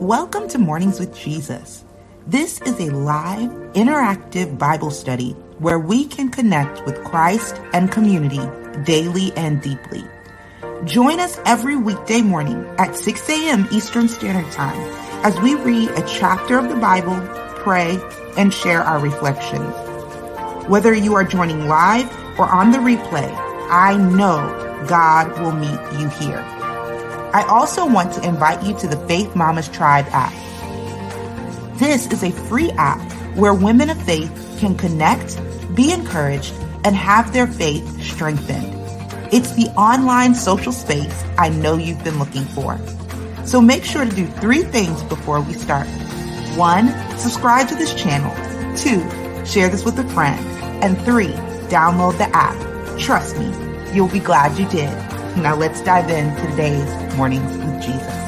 Welcome to Mornings with Jesus. This is a live, interactive Bible study where we can connect with Christ and community daily and deeply. Join us every weekday morning at 6 a.m. Eastern Standard Time as we read a chapter of the Bible, pray, and share our reflections. Whether you are joining live or on the replay, I know God will meet you here. I also want to invite you to the Faith Mamas Tribe app. This is a free app where women of faith can connect, be encouraged, and have their faith strengthened. It's the online social space I know you've been looking for. So make sure to do three things before we start. One, subscribe to this channel. Two, share this with a friend. And three, download the app. Trust me, you'll be glad you did. Now let's dive into today's Mornings with Jesus.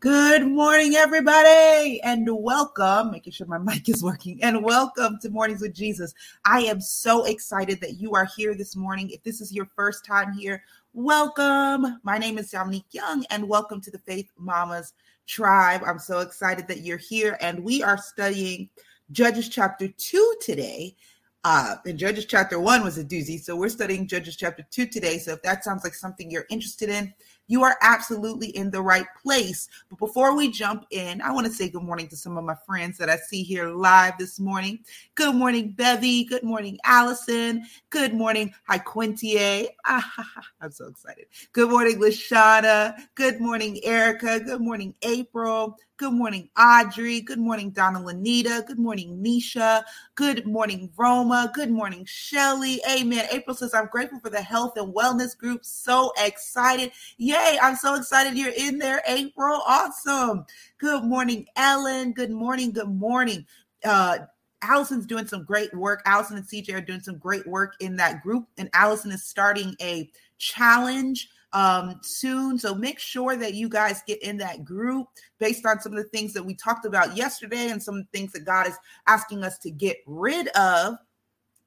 Good morning, everybody, and welcome. Making sure my mic is working, and welcome to Mornings with Jesus. I am so excited that you are here this morning. If this is your first time here, welcome. My name is Dominique Young, and welcome to the Faith Mamas Tribe. I'm so excited that you're here, and we are studying Judges chapter 2 today. Uh, and Judges chapter 1 was a doozy, so we're studying Judges chapter 2 today. So if that sounds like something you're interested in, you are absolutely in the right place. But before we jump in, I want to say good morning to some of my friends that I see here live this morning. Good morning, Bevy. Good morning, Allison. Good morning, Hi Quintier. I'm so excited. Good morning, Lashana. Good morning, Erica. Good morning, April. Good morning, Audrey. Good morning, Donna Lanita. Good morning, Nisha. Good morning, Roma. Good morning, Shelly. Amen. April says, I'm grateful for the health and wellness group. So excited. Yay. I'm so excited you're in there, April. Awesome. Good morning, Ellen. Good morning. Good morning. Uh, Allison's doing some great work. Allison and CJ are doing some great work in that group. And Allison is starting a challenge um, soon. So make sure that you guys get in that group based on some of the things that we talked about yesterday and some things that God is asking us to get rid of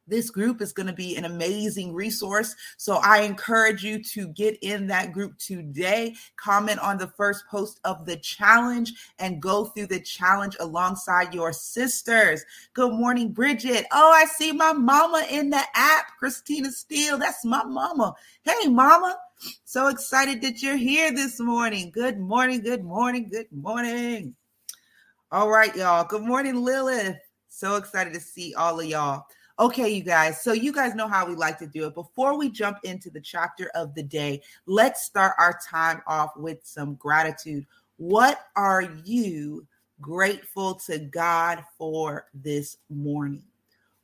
this group is going to be an amazing resource. So I encourage you to get in that group today. Comment on the first post of the challenge and go through the challenge alongside your sisters. Good morning, Bridget. Oh, I see my mama in the app, Christina Steele. That's my mama. Hey, mama. So excited that you're here this morning. Good morning, good morning, good morning. All right, y'all. Good morning, Lilith. So excited to see all of y'all. Okay, you guys. So, you guys know how we like to do it. Before we jump into the chapter of the day, let's start our time off with some gratitude. What are you grateful to God for this morning?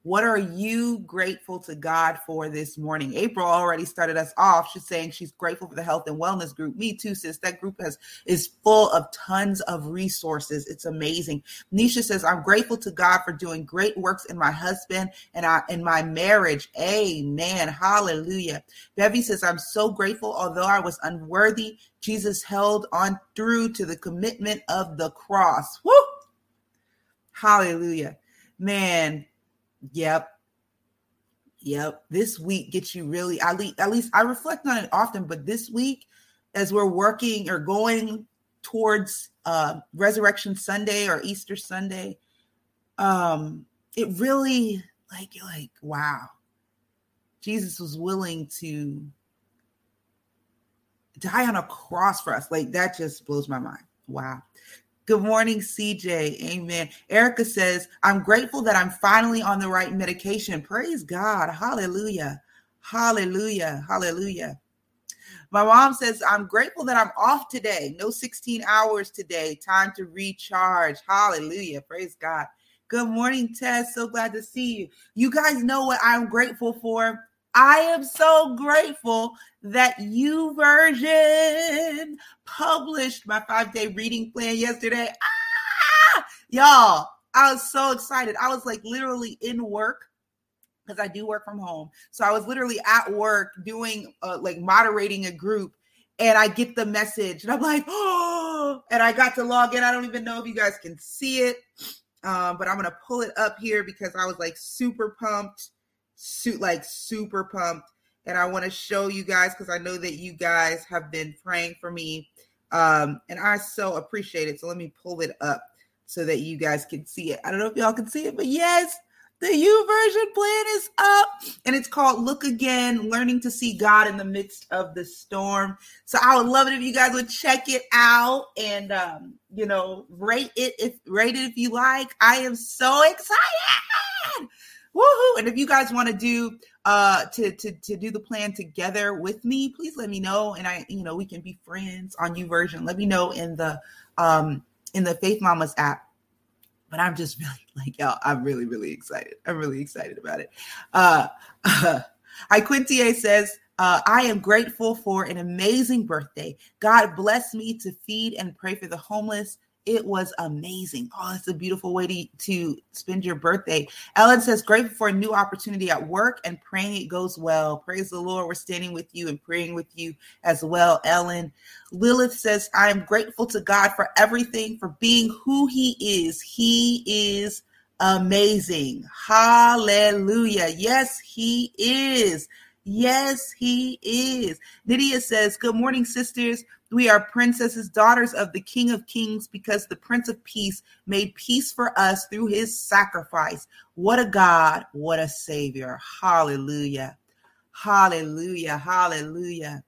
What are you grateful to God for this morning? April already started us off. She's saying she's grateful for the health and wellness group. Me too, sis. That group has is full of tons of resources. It's amazing. Nisha says, I'm grateful to God for doing great works in my husband and I in my marriage. Amen. Hallelujah. Bevy says, I'm so grateful, although I was unworthy, Jesus held on through to the commitment of the cross. Woo! Hallelujah. Man, Yep. Yep. This week gets you really, at least, at least I reflect on it often, but this week, as we're working or going towards uh, Resurrection Sunday or Easter Sunday, um, it really like you're like, wow, Jesus was willing to die on a cross for us. Like that just blows my mind. Wow. Good morning, CJ. Amen. Erica says, I'm grateful that I'm finally on the right medication. Praise God. Hallelujah. Hallelujah. Hallelujah. My mom says, I'm grateful that I'm off today. No 16 hours today. Time to recharge. Hallelujah. Praise God. Good morning, Tess. So glad to see you. You guys know what I'm grateful for. I am so grateful that YouVersion published my five day reading plan yesterday. Ah, y'all, I was so excited. I was like literally in work because I do work from home. So I was literally at work doing uh, like moderating a group and I get the message and I'm like, oh, and I got to log in. I don't even know if you guys can see it, um, but I'm going to pull it up here because I was like super pumped suit like super pumped and I want to show you guys because I know that you guys have been praying for me. Um, and I so appreciate it. So let me pull it up so that you guys can see it. I don't know if y'all can see it, but yes, the YouVersion plan is up and it's called Look Again Learning to See God in the Midst of the Storm. So I would love it if you guys would check it out and um, you know, rate it if rate it if you like. I am so excited. Woohoo! And if you guys want to do uh to to to do the plan together with me, please let me know and I you know, we can be friends on YouVersion. Let me know in the um in the Faith Mamas app but I'm just really like, y'all, I'm really, really excited. I'm really excited about it. Uh, uh says, uh, I am grateful for an amazing birthday. God bless me to feed and pray for the homeless, it was amazing. Oh, it's a beautiful way to, to spend your birthday. Ellen says, grateful for a new opportunity at work and praying it goes well. Praise the Lord. We're standing with you and praying with you as well, Ellen. Lilith says, I am grateful to God for everything, for being who He is. He is amazing. Hallelujah. Yes, He is. Yes, He is. Nydia says, Good morning, sisters. We are princesses, daughters of the King of Kings, because the Prince of Peace made peace for us through his sacrifice. What a God, what a Savior. Hallelujah. Hallelujah. Hallelujah.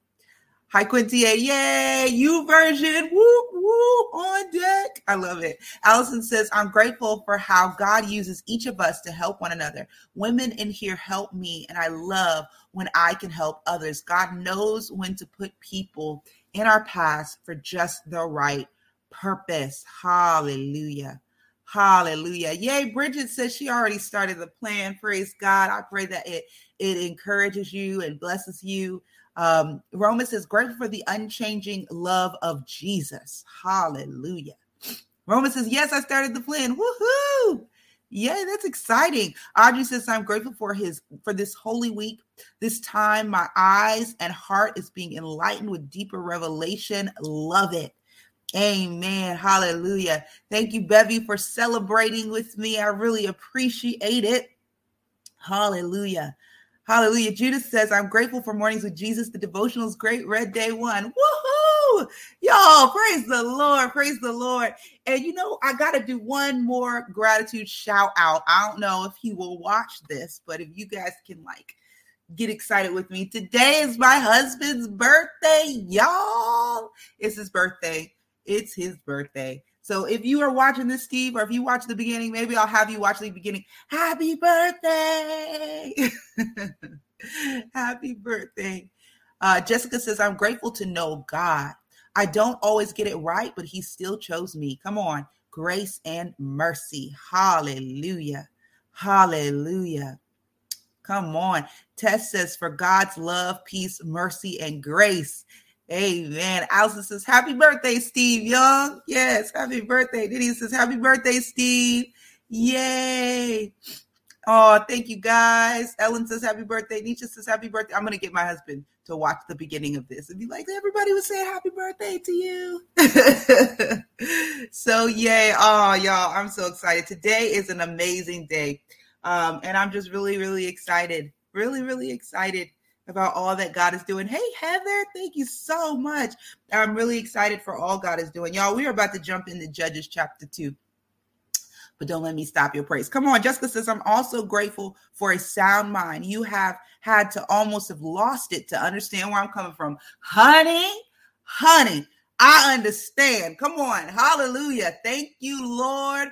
Hi, Quintia. Yay. YouVersion. Woo, woo, on deck. I love it. Allison says, I'm grateful for how God uses each of us to help one another. Women in here help me, and I love when I can help others. God knows when to put people in our past for just the right purpose. Hallelujah. Hallelujah. Yay, Bridget says she already started the plan. Praise God. I pray that it it encourages you and blesses you. Um, Roman says, grateful for the unchanging love of Jesus. Hallelujah. Roman says, Yes, I started the plan. Woohoo! Yeah, that's exciting. Audrey says, I'm grateful for his for this holy week. This time my eyes and heart is being enlightened with deeper revelation. Love it. Amen. Hallelujah. Thank you, Bevy, for celebrating with me. I really appreciate it. Hallelujah. Hallelujah. Judith says, I'm grateful for mornings with Jesus. The devotional is great. Red day one. Woohoo! Y'all, praise the Lord. Praise the Lord. And you know, I got to do one more gratitude shout out. I don't know if he will watch this, but if you guys can like get excited with me. Today is my husband's birthday, y'all. It's his birthday. It's his birthday. So if you are watching this, Steve, or if you watch the beginning, maybe I'll have you watch the beginning. Happy birthday! Happy birthday. Uh, Jessica says, I'm grateful to know God. I don't always get it right, but He still chose me. Come on. Grace and mercy. Hallelujah. Hallelujah. Come on. Tess says, for God's love, peace, mercy, and grace. Amen. Allison says, Happy birthday, Steve Young. Yes, happy birthday. Diddy says, Happy birthday, Steve. Yay. Oh, thank you guys. Ellen says, Happy birthday. Nisha says, Happy birthday. I'm going to get my husband to watch the beginning of this and be like, Everybody was saying happy birthday to you. so, yay. Oh, y'all, I'm so excited. Today is an amazing day. Um, and I'm just really, really excited. Really, really excited about all that God is doing. Hey, Heather, thank you so much. I'm really excited for all God is doing. Y'all, we're about to jump into Judges chapter 2. But don't let me stop your praise. Come on, Jessica says, I'm also grateful for a sound mind. You have had to almost have lost it to understand where I'm coming from. Honey, honey, I understand. Come on. Hallelujah. Thank you, Lord,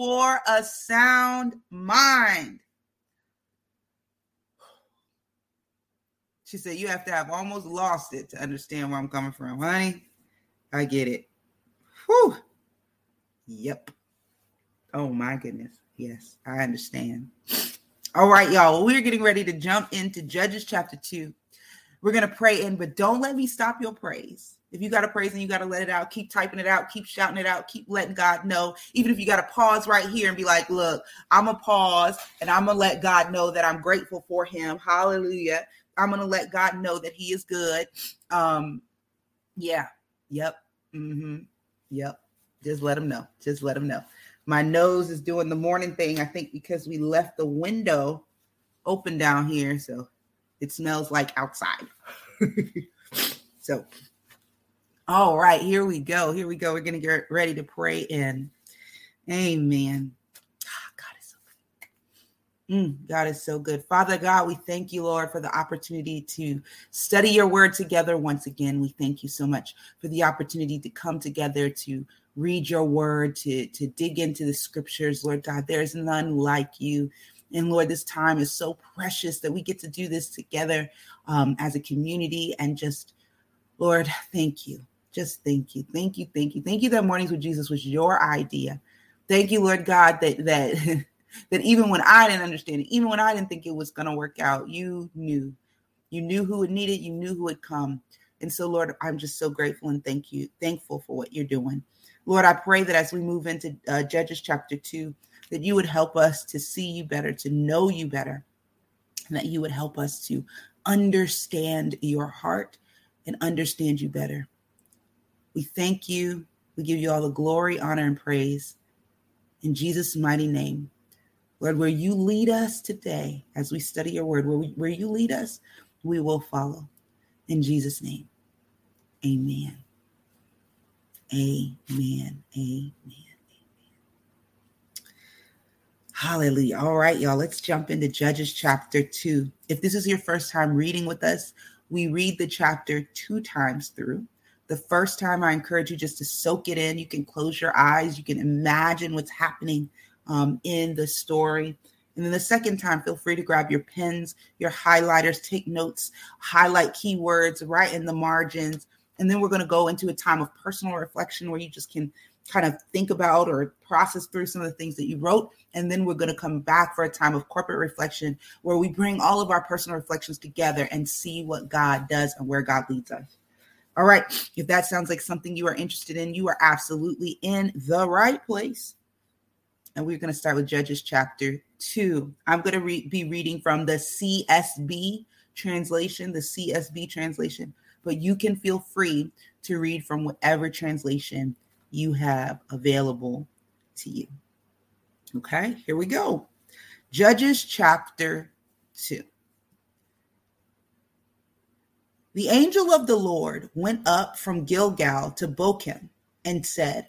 for a sound mind. She said, You have to have almost lost it to understand where I'm coming from, honey. I get it. Whew. Yep. Oh my goodness. Yes, I understand. All right, y'all. Well, we're getting ready to jump into Judges chapter 2. We're going to pray in, but don't let me stop your praise. If you got to praise and you got to let it out, keep typing it out, keep shouting it out, keep letting God know. Even if you got to pause right here and be like, look, I'm going to pause and I'm going to let God know that I'm grateful for him. Hallelujah. I'm going to let God know that He is good. Um, yeah. Yep. Mm-hmm. Yep. Just let him know. Just let him know. My nose is doing the morning thing, I think, because we left the window open down here. So it smells like outside. so, all right, here we go. Here we go. We're going to get ready to pray in. Amen. God is so good. Mm, God is so good. Father God, we thank you, Lord, for the opportunity to study your word together once again. We thank you so much for the opportunity to come together to read your word, to, to dig into the scriptures, Lord God. There is none like you. And Lord, this time is so precious that we get to do this together um, as a community and just, Lord, thank you. Just thank you. Thank you. Thank you. Thank you that Mornings with Jesus was your idea. Thank you, Lord God, that that that even when I didn't understand it, even when I didn't think it was going to work out, you knew. You knew who would need it, you knew who would come. And so, Lord, I'm just so grateful and thank you, thankful for what you're doing. Lord, I pray that as we move into uh, Judges chapter 2, that you would help us to see you better, to know you better, and that you would help us to understand your heart and understand you better. We thank you. We give you all the glory, honor, and praise. In Jesus' mighty name. Lord, where you lead us today as we study your word, where, we, where you lead us, we will follow. In Jesus' name, amen. Amen. Amen. Hallelujah. All right, y'all, let's jump into Judges chapter 2. If this is your first time reading with us, we read the chapter two times through. The first time, I encourage you just to soak it in. You can close your eyes, you can imagine what's happening um, in the story. And then the second time, feel free to grab your pens, your highlighters, take notes, highlight keywords right in the margins. And then we're going to go into a time of personal reflection where you just can kind of think about or process through some of the things that you wrote. And then we're going to come back for a time of corporate reflection where we bring all of our personal reflections together and see what God does and where God leads us. All right. If that sounds like something you are interested in, you are absolutely in the right place and we're going to start with Judges chapter 2. I'm going to re- be reading from the CSB translation, the CSB translation, but you can feel free to read from whatever translation you have available to you. Okay, here we go. Judges chapter 2. The angel of the Lord went up from Gilgal to Bochim and said,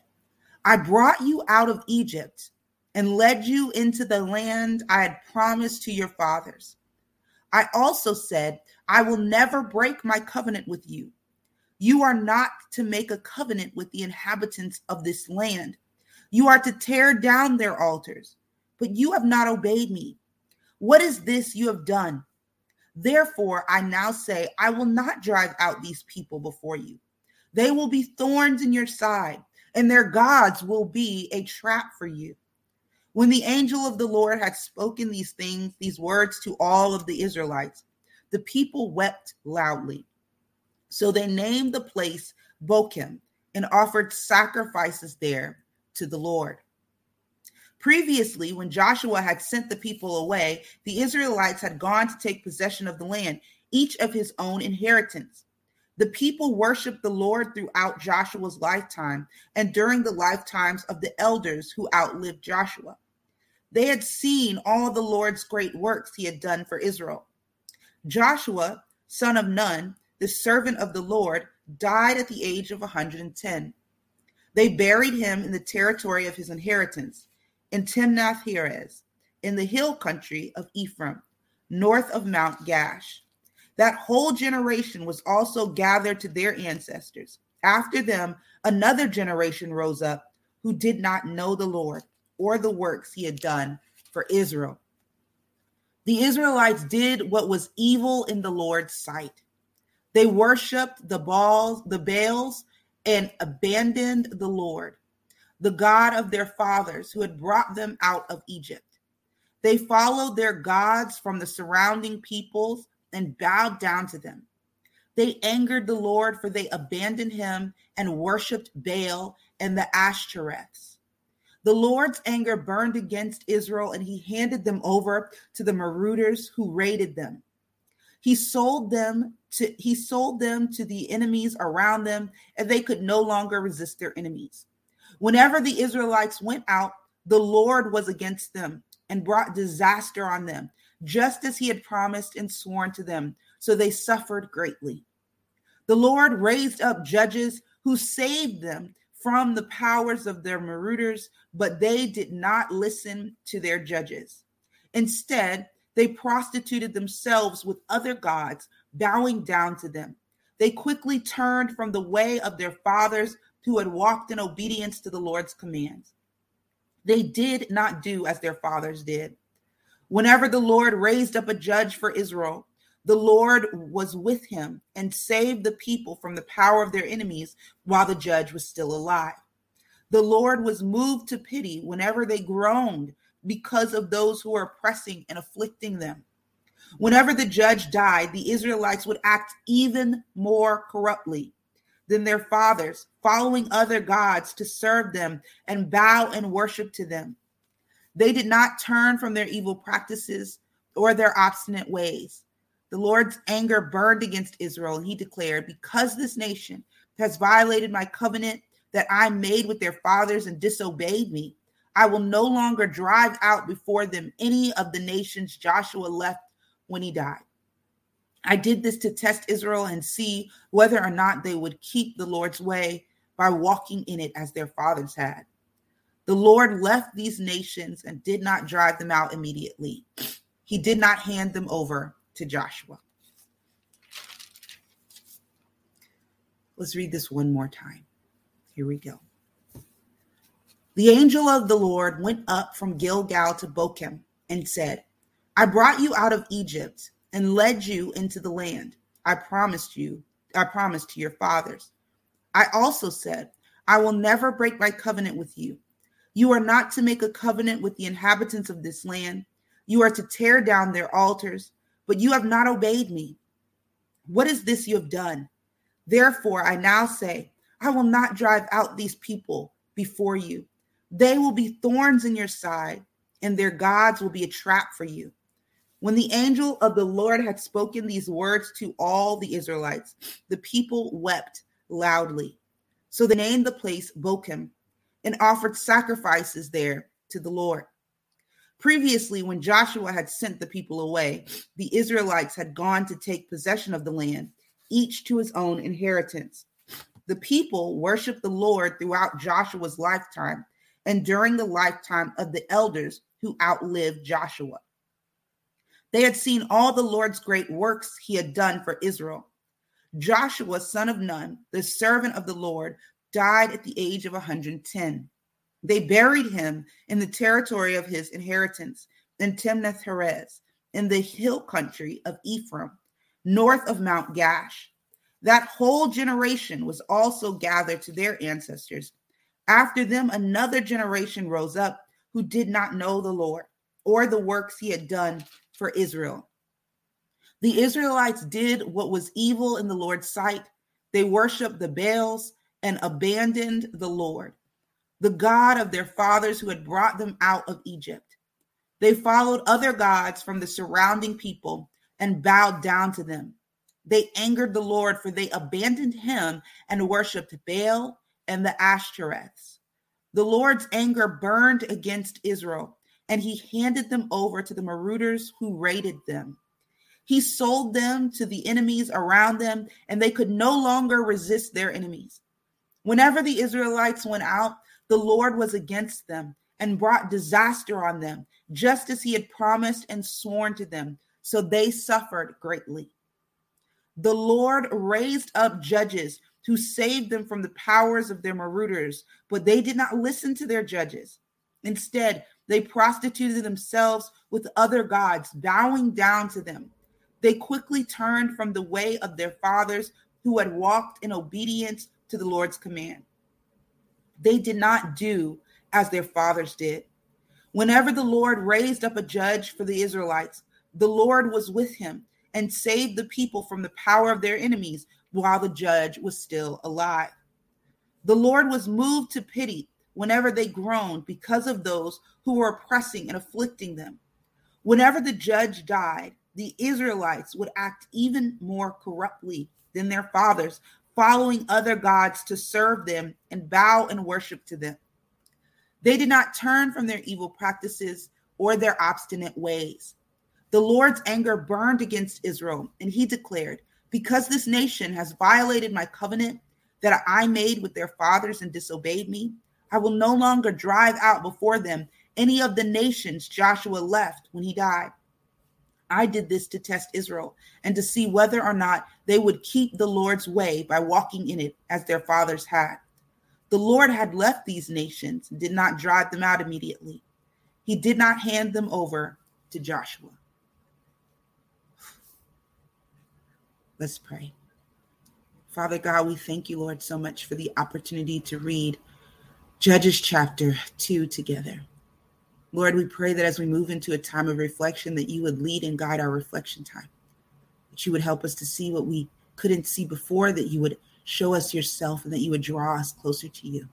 I brought you out of Egypt and led you into the land I had promised to your fathers. I also said, I will never break my covenant with you. You are not to make a covenant with the inhabitants of this land. You are to tear down their altars, but you have not obeyed me. What is this you have done? Therefore, I now say, I will not drive out these people before you. They will be thorns in your side, and their gods will be a trap for you. When the angel of the Lord had spoken these things, these words to all of the Israelites, the people wept loudly. So they named the place Bochim and offered sacrifices there to the Lord. Previously, when Joshua had sent the people away, the Israelites had gone to take possession of the land, each of his own inheritance. The people worshiped the Lord throughout Joshua's lifetime and during the lifetimes of the elders who outlived Joshua. They had seen all the Lord's great works he had done for Israel. Joshua, son of Nun, the servant of the Lord, died at the age of 110. They buried him in the territory of his inheritance, in Timnath Heres, in the hill country of Ephraim, north of Mount Gaash. That whole generation was also gathered to their ancestors. After them, another generation rose up who did not know the Lord or the works he had done for Israel. The Israelites did what was evil in the Lord's sight. They worshiped the balls, the Baals, and abandoned the Lord, the God of their fathers who had brought them out of Egypt. They followed their gods from the surrounding peoples and bowed down to them. They angered the Lord, for they abandoned him and worshiped Baal and the Ashtoreths. The Lord's anger burned against Israel, and he handed them over to the marauders who raided them. He sold them to he sold them to the enemies around them, and they could no longer resist their enemies. Whenever the Israelites went out, the Lord was against them and brought disaster on them. just as he had promised and sworn to them. So they suffered greatly. The Lord raised up judges who saved them from the powers of their marauders, but they did not listen to their judges. Instead, they prostituted themselves with other gods, bowing down to them. They quickly turned from the way of their fathers who had walked in obedience to the Lord's commands. They did not do as their fathers did. Whenever the Lord raised up a judge for Israel, the Lord was with him and saved the people from the power of their enemies while the judge was still alive. The Lord was moved to pity whenever they groaned because of those who were oppressing and afflicting them. Whenever the judge died, the Israelites would act even more corruptly than their fathers, following other gods to serve them and bow and worship to them. They did not turn from their evil practices or their obstinate ways. The Lord's anger burned against Israel, and he declared, Because this nation has violated my covenant that I made with their fathers and disobeyed me, I will no longer drive out before them any of the nations Joshua left when he died. I did this to test Israel and see whether or not they would keep the Lord's way by walking in it as their fathers had. The Lord left these nations and did not drive them out immediately. He did not hand them over to Joshua. Let's read this one more time. Here we go. The angel of the Lord went up from Gilgal to Bochim and said, I brought you out of Egypt and led you into the land I promised you, I promised to your fathers. I also said, I will never break my covenant with you. You are not to make a covenant with the inhabitants of this land. You are to tear down their altars, but you have not obeyed me. What is this you have done? Therefore, I now say, I will not drive out these people before you. They will be thorns in your side, and their gods will be a trap for you. When the angel of the Lord had spoken these words to all the Israelites, the people wept loudly. So they named the place Bochim and offered sacrifices there to the Lord. Previously, when Joshua had sent the people away, the Israelites had gone to take possession of the land, each to his own inheritance. The people worshiped the Lord throughout Joshua's lifetime and during the lifetime of the elders who outlived Joshua. They had seen all the Lord's great works he had done for Israel. Joshua, son of Nun, the servant of the Lord, died at the age of 110. They buried him in the territory of his inheritance in Timnath Heres, in the hill country of Ephraim, north of Mount Gaash. That whole generation was also gathered to their ancestors. After them, another generation rose up who did not know the Lord or the works he had done for Israel. The Israelites did what was evil in the Lord's sight. They worshiped the Baals and abandoned the Lord, the God of their fathers who had brought them out of Egypt. They followed other gods from the surrounding people and bowed down to them. They angered the Lord, for they abandoned him and worshiped Baal and the Ashtoreths. The Lord's anger burned against Israel and he handed them over to the marauders who raided them. He sold them to the enemies around them, and they could no longer resist their enemies. Whenever the Israelites went out, the Lord was against them and brought disaster on them, just as he had promised and sworn to them. So they suffered greatly. The Lord raised up judges who saved them from the powers of their marauders, but they did not listen to their judges. Instead, they prostituted themselves with other gods, bowing down to them. They quickly turned from the way of their fathers who had walked in obedience to the Lord's command. They did not do as their fathers did. Whenever the Lord raised up a judge for the Israelites, the Lord was with him and saved the people from the power of their enemies while the judge was still alive. The Lord was moved to pity whenever they groaned because of those who were oppressing and afflicting them. Whenever the judge died, the Israelites would act even more corruptly than their fathers, following other gods to serve them and bow and worship to them. They did not turn from their evil practices or their obstinate ways. The Lord's anger burned against Israel, and he declared, Because this nation has violated my covenant that I made with their fathers and disobeyed me, I will no longer drive out before them any of the nations Joshua left when he died. I did this to test Israel and to see whether or not they would keep the Lord's way by walking in it as their fathers had. The Lord had left these nations, and did not drive them out immediately. He did not hand them over to Joshua. Let's pray. Father God, we thank you, Lord, so much for the opportunity to read Judges chapter 2 together. Lord, we pray that as we move into a time of reflection, that you would lead and guide our reflection time, that you would help us to see what we couldn't see before, that you would show us yourself, and that you would draw us closer to you.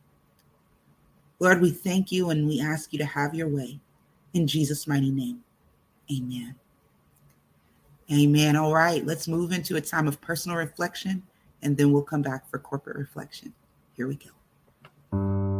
Lord, we thank you and we ask you to have your way. In Jesus' mighty name, amen. Amen. All right, let's move into a time of personal reflection and then we'll come back for corporate reflection. Here we go.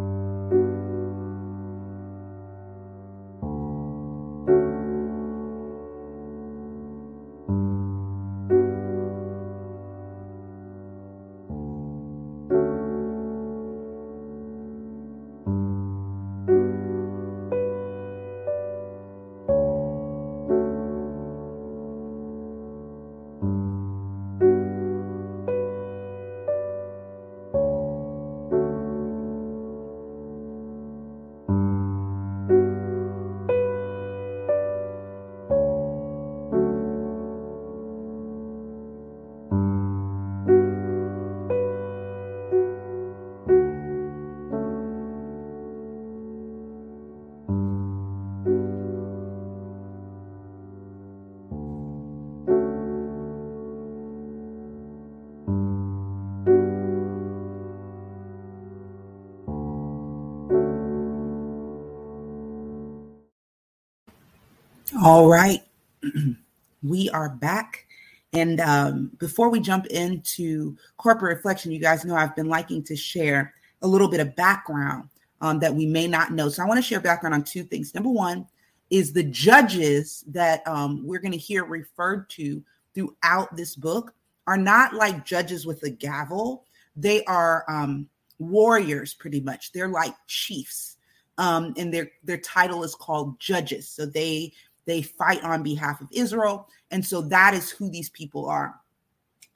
All right. we are back. And um, before we jump into corporate reflection, you guys know I've been liking to share a little bit of background um, that we may not know. So I want to share background on two things. Number one is the judges that um, we're going to hear referred to throughout this book are not like judges with a gavel. They are um, warriors, pretty much. They're like chiefs. Um, and their their title is called judges. So they they fight on behalf of Israel. And so that is who these people are.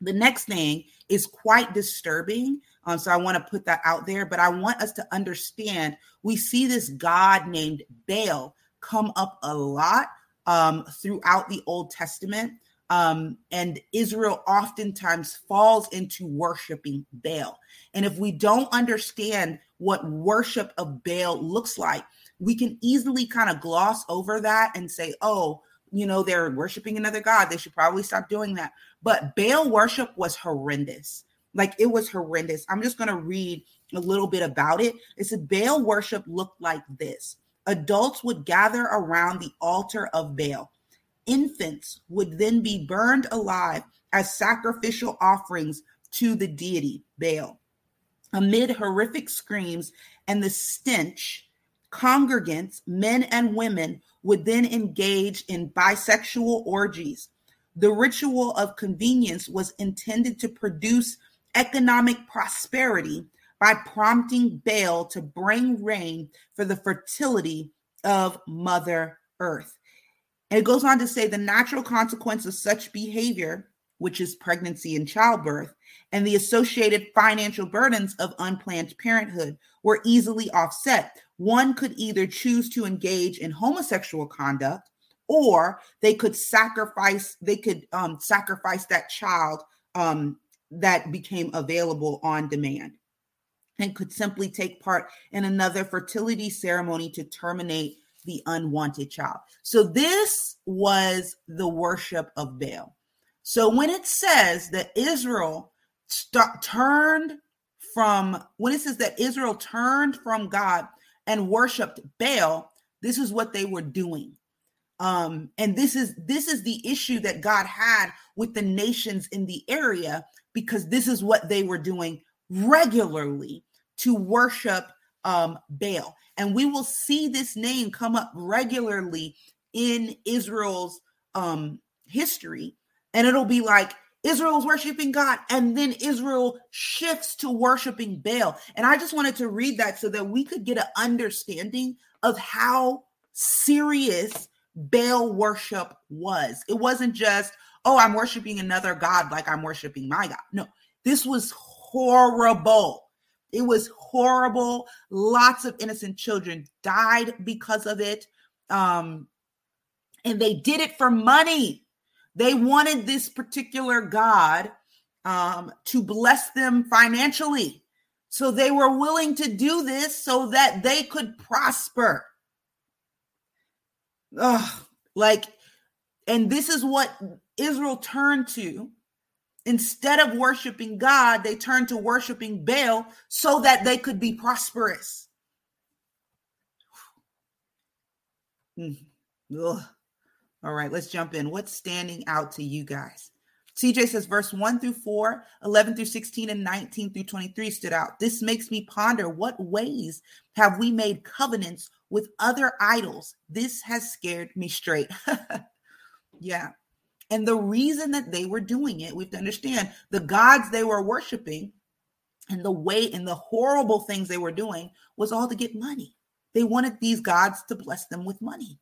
The next thing is quite disturbing. Um, so I want to put that out there, but I want us to understand we see this God named Baal come up a lot um, throughout the Old Testament. Um, and Israel oftentimes falls into worshiping Baal. And if we don't understand what worship of Baal looks like, we can easily kind of gloss over that and say, oh, you know, they're worshiping another God. They should probably stop doing that. But Baal worship was horrendous. Like it was horrendous. I'm just going to read a little bit about it. It said Baal worship looked like this adults would gather around the altar of Baal. Infants would then be burned alive as sacrificial offerings to the deity Baal. Amid horrific screams and the stench, Congregants, men and women, would then engage in bisexual orgies. The ritual of convenience was intended to produce economic prosperity by prompting Baal to bring rain for the fertility of Mother Earth. And it goes on to say the natural consequence of such behavior, which is pregnancy and childbirth, and the associated financial burdens of unplanned parenthood were easily offset one could either choose to engage in homosexual conduct or they could sacrifice they could um, sacrifice that child um, that became available on demand and could simply take part in another fertility ceremony to terminate the unwanted child. So this was the worship of Baal. So when it says that Israel st- turned from when it says that Israel turned from God and worshiped Baal, this is what they were doing. Um, and this is this is the issue that God had with the nations in the area because this is what they were doing regularly to worship um, Baal. And we will see this name come up regularly in Israel's um history and it'll be like Israel's worshiping God, and then Israel shifts to worshiping Baal. And I just wanted to read that so that we could get an understanding of how serious Baal worship was. It wasn't just, oh, I'm worshiping another God like I'm worshiping my God. No, this was horrible. It was horrible. Lots of innocent children died because of it. Um, and they did it for money. They wanted this particular God um, to bless them financially. So they were willing to do this so that they could prosper. Ugh, like, and this is what Israel turned to. Instead of worshiping God, they turned to worshiping Baal so that they could be prosperous. Mm. Ugh. All right, let's jump in. What's standing out to you guys? CJ says verse 1 through 4, 11 through 16, and 19 through 23 stood out. This makes me ponder what ways have we made covenants with other idols? This has scared me straight. yeah. And the reason that they were doing it, we have to understand the gods they were worshiping and the way and the horrible things they were doing was all to get money. They wanted these gods to bless them with money.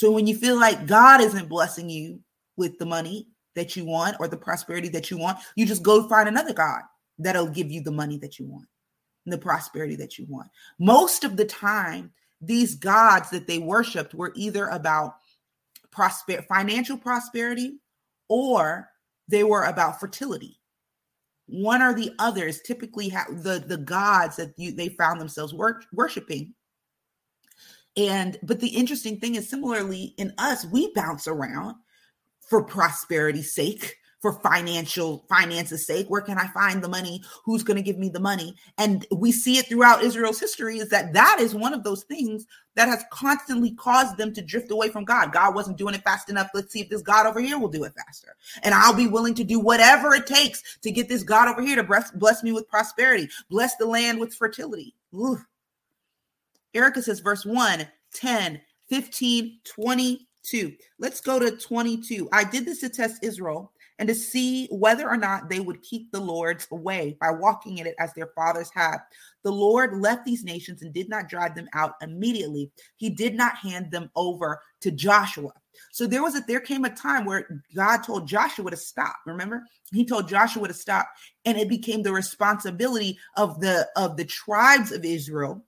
So when you feel like God isn't blessing you with the money that you want or the prosperity that you want, you just go find another God that'll give you the money that you want, and the prosperity that you want. Most of the time, these gods that they worshiped were either about prosper financial prosperity or they were about fertility one or the others typically have the the gods that you, they found themselves wor- worshiping and but the interesting thing is similarly in us, we bounce around for prosperity's sake, for financial finances sake. Where can I find the money? Who's going to give me the money? And we see it throughout Israel's history is that that is one of those things that has constantly caused them to drift away from God. God wasn't doing it fast enough. Let's see if this God over here will do it faster. And I'll be willing to do whatever it takes to get this God over here to bless, bless me with prosperity, bless the land with fertility. Ooh. Erica says, verse 1, 10, 15, 22. Let's go to 22. I did this to test Israel and to see whether or not they would keep the Lord's way by walking in it as their fathers had. The Lord left these nations and did not drive them out immediately. He did not hand them over to Joshua. So there was a there came a time where God told Joshua to stop. Remember? He told Joshua to stop and it became the responsibility of the of the tribes of Israel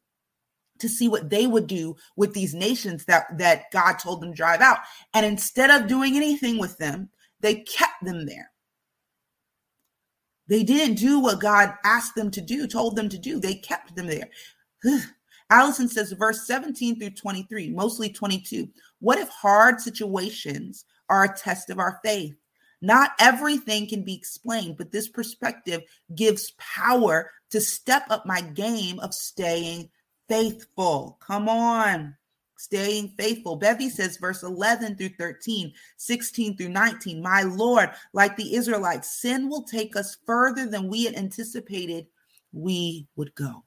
to see what they would do with these nations that that God told them drive out. And instead of doing anything with them, they kept them there. They didn't do what God asked them to do, told them to do. They kept them there. Allison says, verse 17 through 23, mostly 22. What if hard situations are a test of our faith? Not everything can be explained, but this perspective gives power to step up my game of staying faithful. Come on. Staying faithful. Bevy says, verse 11 through 13, 16 through 19. My Lord, like the Israelites, sin will take us further than we had anticipated we would go.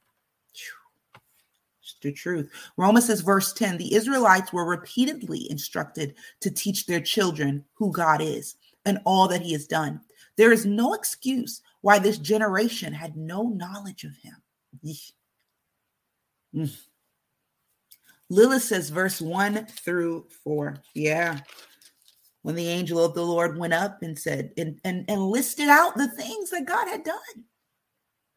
It's the truth. Romans says, verse 10 the Israelites were repeatedly instructed to teach their children who God is and all that he has done. There is no excuse why this generation had no knowledge of him. Mm. Lilith says, verse 1 through 4. Yeah. When the angel of the Lord went up and said, and, and, and listed out the things that God had done.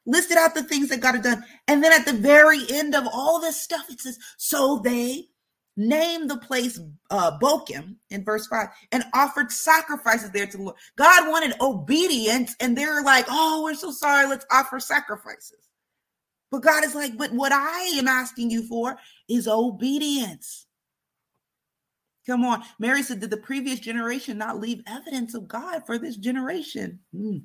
Listed out the things that God had done. And then at the very end of all this stuff, it says, So they named the place uh, Bochim in verse 5 and offered sacrifices there to the Lord. God wanted obedience, and they're like, Oh, we're so sorry. Let's offer sacrifices. But God is like, but what I am asking you for is obedience. Come on. Mary said, Did the previous generation not leave evidence of God for this generation? Mm.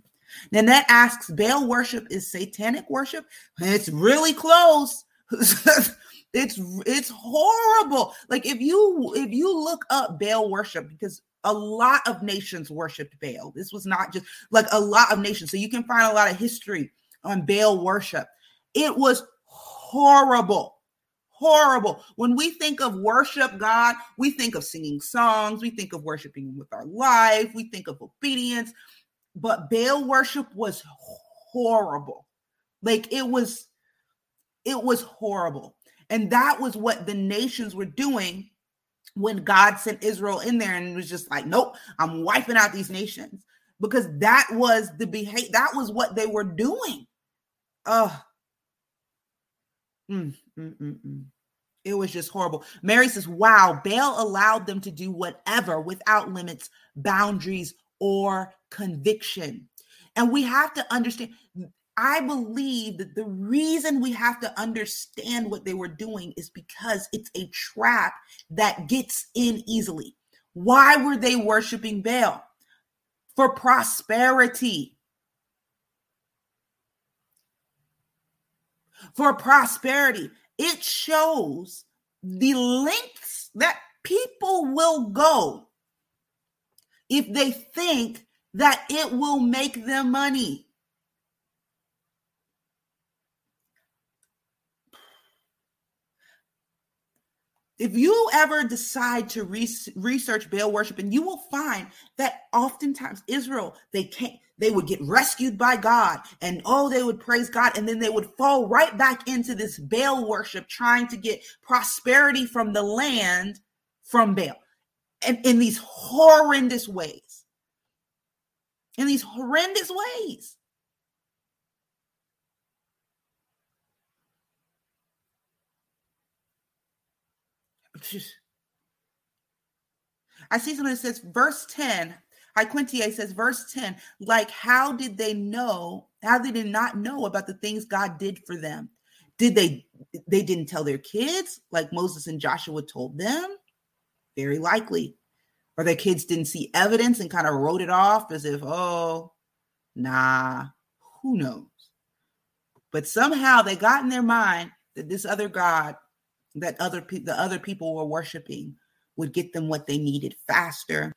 Nanette asks, Baal worship is satanic worship? It's really close. it's it's horrible. Like if you if you look up Baal worship, because a lot of nations worshipped Baal. This was not just like a lot of nations. So you can find a lot of history on Baal worship. It was horrible, horrible. When we think of worship God, we think of singing songs, we think of worshiping with our life, we think of obedience. But Baal worship was horrible. Like it was, it was horrible. And that was what the nations were doing when God sent Israel in there and was just like, nope, I'm wiping out these nations because that was the behavior, that was what they were doing. Ugh. Mm, mm, mm, mm. It was just horrible. Mary says, Wow, Baal allowed them to do whatever without limits, boundaries, or conviction. And we have to understand, I believe that the reason we have to understand what they were doing is because it's a trap that gets in easily. Why were they worshiping Baal? For prosperity. For prosperity. It shows the lengths that people will go if they think that it will make them money. If you ever decide to re- research Baal worship, and you will find that oftentimes Israel they can't they would get rescued by God and oh they would praise God and then they would fall right back into this Baal worship trying to get prosperity from the land from Baal. And in these horrendous ways. In these horrendous ways I see that says verse 10. Hi Quintier says verse 10, like how did they know? How they did not know about the things God did for them? Did they they didn't tell their kids like Moses and Joshua told them? Very likely. Or their kids didn't see evidence and kind of wrote it off as if, oh, nah, who knows? But somehow they got in their mind that this other God that other pe- the other people were worshiping would get them what they needed faster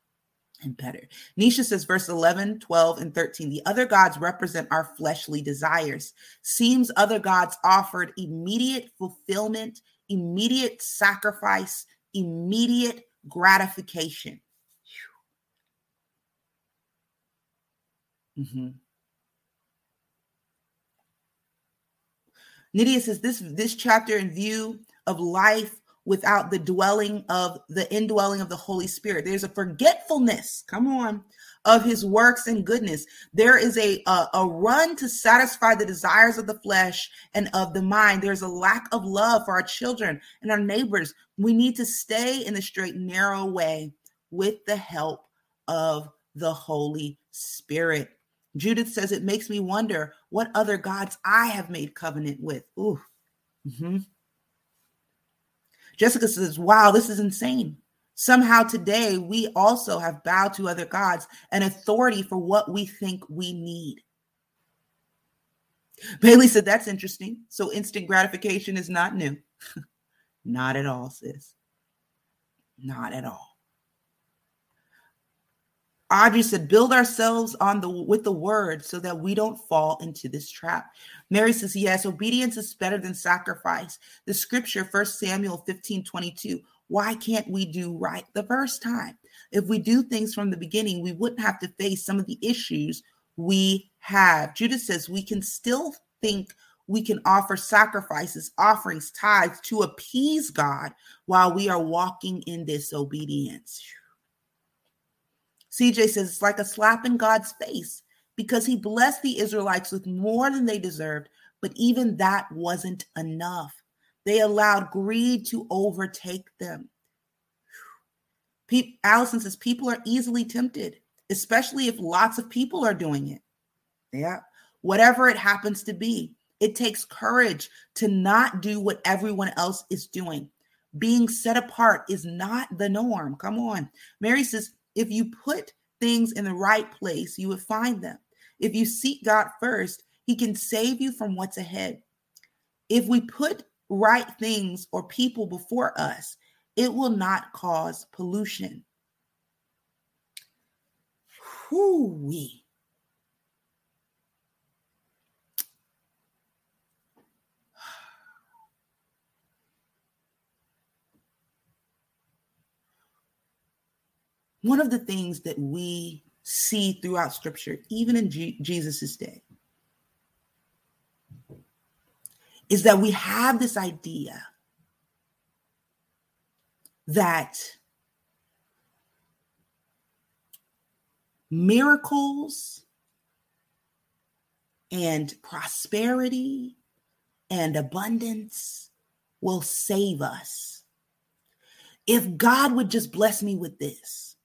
and better. Nisha says, verse 11, 12, and 13 the other gods represent our fleshly desires. Seems other gods offered immediate fulfillment, immediate sacrifice, immediate gratification. Mm-hmm. Nydia says this this chapter in view of life without the dwelling of the indwelling of the Holy Spirit. There's a forgetfulness, come on, of his works and goodness. There is a, a, a run to satisfy the desires of the flesh and of the mind. There's a lack of love for our children and our neighbors. We need to stay in the straight, narrow way with the help of the Holy Spirit. Judith says, It makes me wonder what other gods I have made covenant with. Ooh. Mm-hmm. Jessica says, Wow, this is insane. Somehow today we also have bowed to other gods and authority for what we think we need. Bailey said, That's interesting. So instant gratification is not new. not at all, sis. Not at all. Audrey said, build ourselves on the with the word so that we don't fall into this trap. Mary says, Yes, obedience is better than sacrifice. The scripture, First Samuel 15 22. Why can't we do right the first time? If we do things from the beginning, we wouldn't have to face some of the issues we have. Judith says we can still think we can offer sacrifices, offerings, tithes to appease God while we are walking in disobedience. CJ says it's like a slap in God's face because he blessed the Israelites with more than they deserved, but even that wasn't enough. They allowed greed to overtake them. Pe- Allison says people are easily tempted, especially if lots of people are doing it. Yeah, whatever it happens to be, it takes courage to not do what everyone else is doing. Being set apart is not the norm. Come on. Mary says if you put things in the right place, you would find them. If you seek God first, He can save you from what's ahead. If we put right things or people before us, it will not cause pollution. Whoo-wee. One of the things that we see throughout scripture, even in G- Jesus' day, is that we have this idea that miracles and prosperity and abundance will save us. If God would just bless me with this,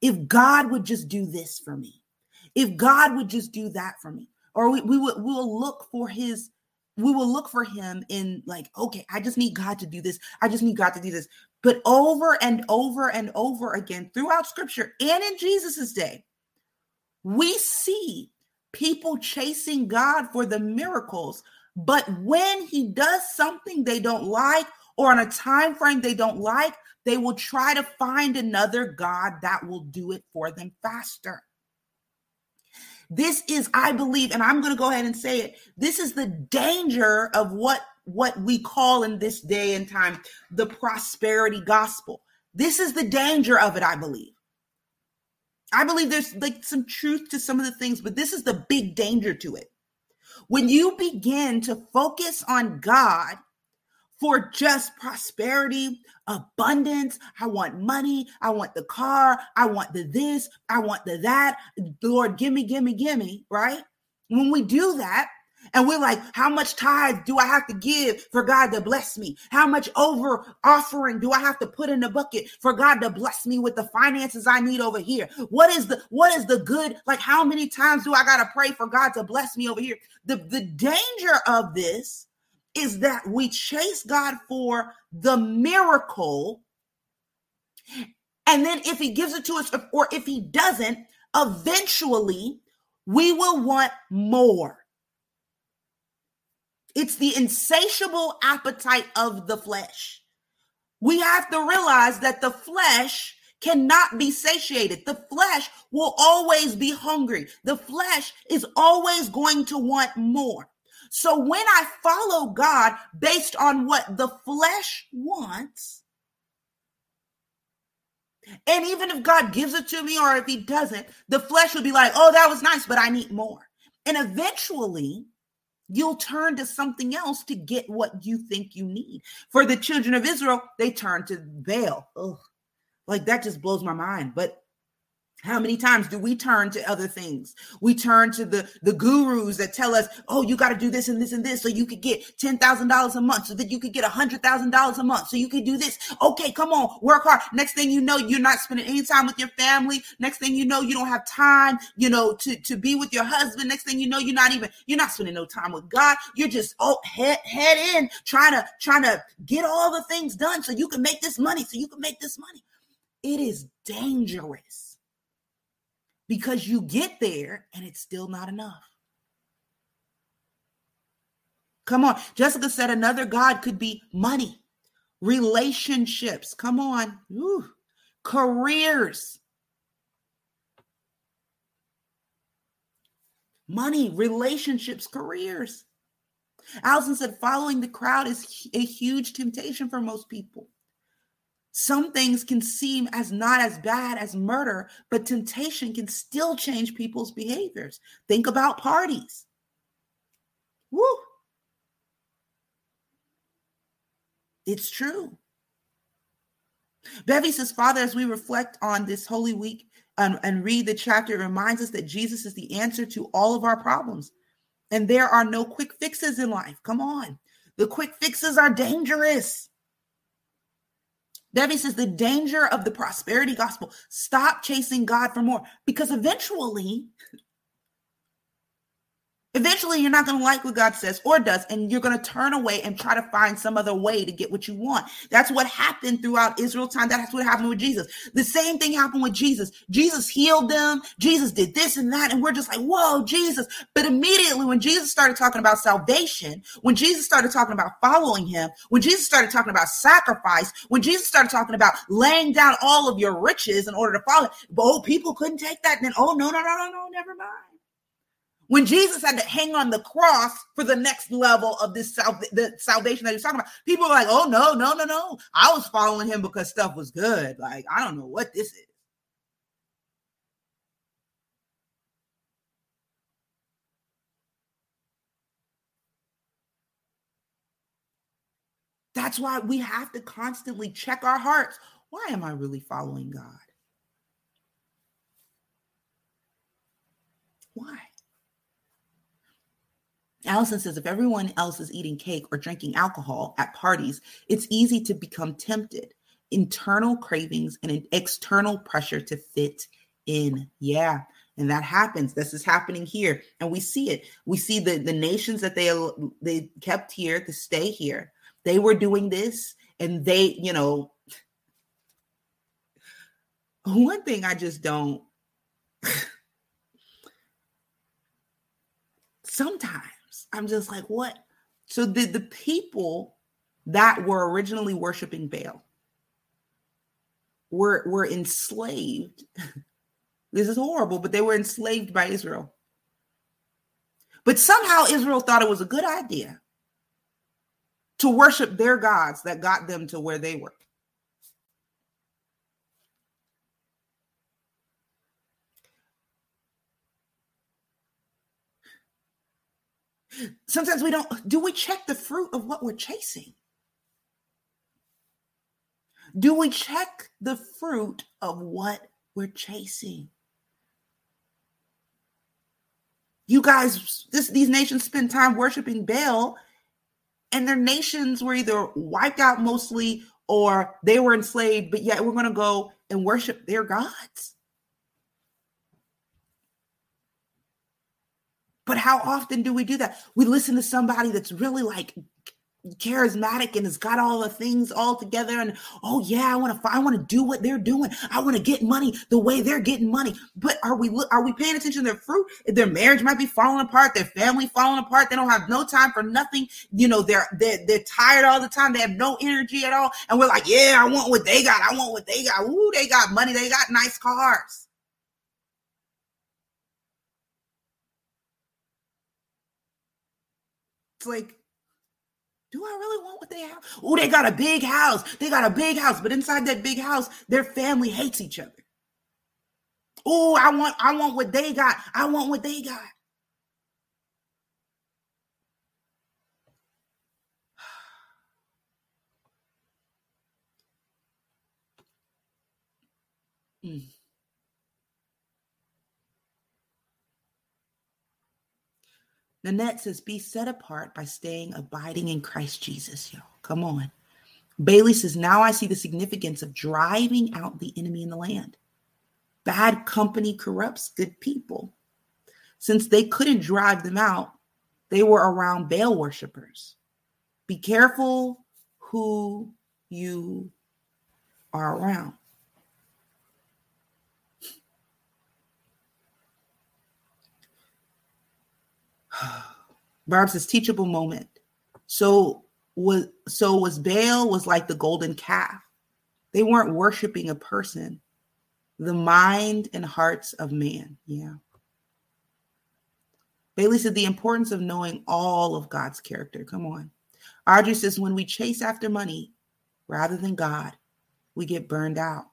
if God would just do this for me, if God would just do that for me, or we, we, will, we will look for his we will look for him in like okay i just need god to do this. I just need god to do this. But over and over and over again throughout scripture and in jesus's day we see people chasing god for the miracles. But when he does something they don't like or on a time frame they don't like they will try to find another god that will do it for them faster this is, I believe, and I'm going to go ahead and say it. This is the danger of what what we call in this day and time the prosperity gospel. This is the danger of it, I believe. I believe there's like some truth to some of the things, but this is the big danger to it. When you begin to focus on God for just prosperity, abundance. I want money. I want the car. I want the this. I want the that. Lord, give me, give me, give me, right? When we do that, and we're like, how much tithe do I have to give for God to bless me? How much over offering do I have to put in the bucket for God to bless me with the finances I need over here? What is the what is the good? Like, how many times do I gotta pray for God to bless me over here? The the danger of this is that we chase God for the miracle. And then if he gives it to us, or if he doesn't, eventually we will want more. It's the insatiable appetite of the flesh. We have to realize that the flesh cannot be satiated. The flesh will always be hungry. The flesh is always going to want more. So when I follow God based on what the flesh wants, and even if God gives it to me or if he doesn't, the flesh will be like, oh, that was nice, but I need more. And eventually, you'll turn to something else to get what you think you need. For the children of Israel, they turned to Baal. Ugh. Like that just blows my mind. But how many times do we turn to other things? We turn to the, the gurus that tell us, oh, you got to do this and this and this so you could get $10,000 a month, so that you could get $100,000 a month, so you could do this. Okay, come on, work hard. Next thing you know, you're not spending any time with your family. Next thing you know, you don't have time, you know, to, to be with your husband. Next thing you know, you're not even, you're not spending no time with God. You're just, oh, head, head in, trying to, trying to get all the things done so you can make this money, so you can make this money. It is dangerous because you get there and it's still not enough. Come on. Jessica said another God could be money, relationships. Come on. Ooh. Careers. Money, relationships, careers. Allison said following the crowd is a huge temptation for most people. Some things can seem as not as bad as murder, but temptation can still change people's behaviors. Think about parties. Woo. It's true. Bevy says, Father, as we reflect on this Holy Week and, and read the chapter, it reminds us that Jesus is the answer to all of our problems. And there are no quick fixes in life. Come on. The quick fixes are dangerous. Debbie says the danger of the prosperity gospel. Stop chasing God for more because eventually Eventually, you're not going to like what God says or does, and you're going to turn away and try to find some other way to get what you want. That's what happened throughout Israel time. That's what happened with Jesus. The same thing happened with Jesus. Jesus healed them. Jesus did this and that, and we're just like, whoa, Jesus. But immediately, when Jesus started talking about salvation, when Jesus started talking about following him, when Jesus started talking about sacrifice, when Jesus started talking about laying down all of your riches in order to follow, oh, people couldn't take that. And then, oh, no, no, no, no, no, never mind. When Jesus had to hang on the cross for the next level of this sal- the salvation that he's talking about, people are like, oh, no, no, no, no. I was following him because stuff was good. Like, I don't know what this is. That's why we have to constantly check our hearts. Why am I really following God? Why? Allison says if everyone else is eating cake or drinking alcohol at parties, it's easy to become tempted. Internal cravings and an external pressure to fit in. Yeah. And that happens. This is happening here. And we see it. We see the, the nations that they they kept here to stay here. They were doing this and they, you know, one thing I just don't sometimes I'm just like, what? So the, the people that were originally worshiping Baal were, were enslaved. this is horrible, but they were enslaved by Israel. But somehow Israel thought it was a good idea to worship their gods that got them to where they were. Sometimes we don't, do we check the fruit of what we're chasing? Do we check the fruit of what we're chasing? You guys, this, these nations spend time worshiping Baal, and their nations were either wiped out mostly or they were enslaved, but yet we're going to go and worship their gods. But how often do we do that? We listen to somebody that's really like charismatic and has got all the things all together and oh yeah i want to i want to do what they're doing. I want to get money the way they're getting money. But are we are we paying attention to their fruit? Their marriage might be falling apart their family falling apart they don't have no time for nothing. You know they're they're, they're tired all the time they have no energy at all and we're like yeah i want what they got i want what they got. Ooh, they got money they got nice cars It's like, do I really want what they have? Oh, they got a big house. They got a big house, but inside that big house, their family hates each other. Oh, I want, I want what they got. I want what they got. Nanette says, be set apart by staying abiding in Christ Jesus, yo. Come on. Bailey says, now I see the significance of driving out the enemy in the land. Bad company corrupts good people. Since they couldn't drive them out, they were around Baal worshippers. Be careful who you are around. Barb says teachable moment. So was so was Baal was like the golden calf. They weren't worshiping a person, the mind and hearts of man. Yeah. Bailey said the importance of knowing all of God's character. Come on. Audrey says when we chase after money rather than God, we get burned out.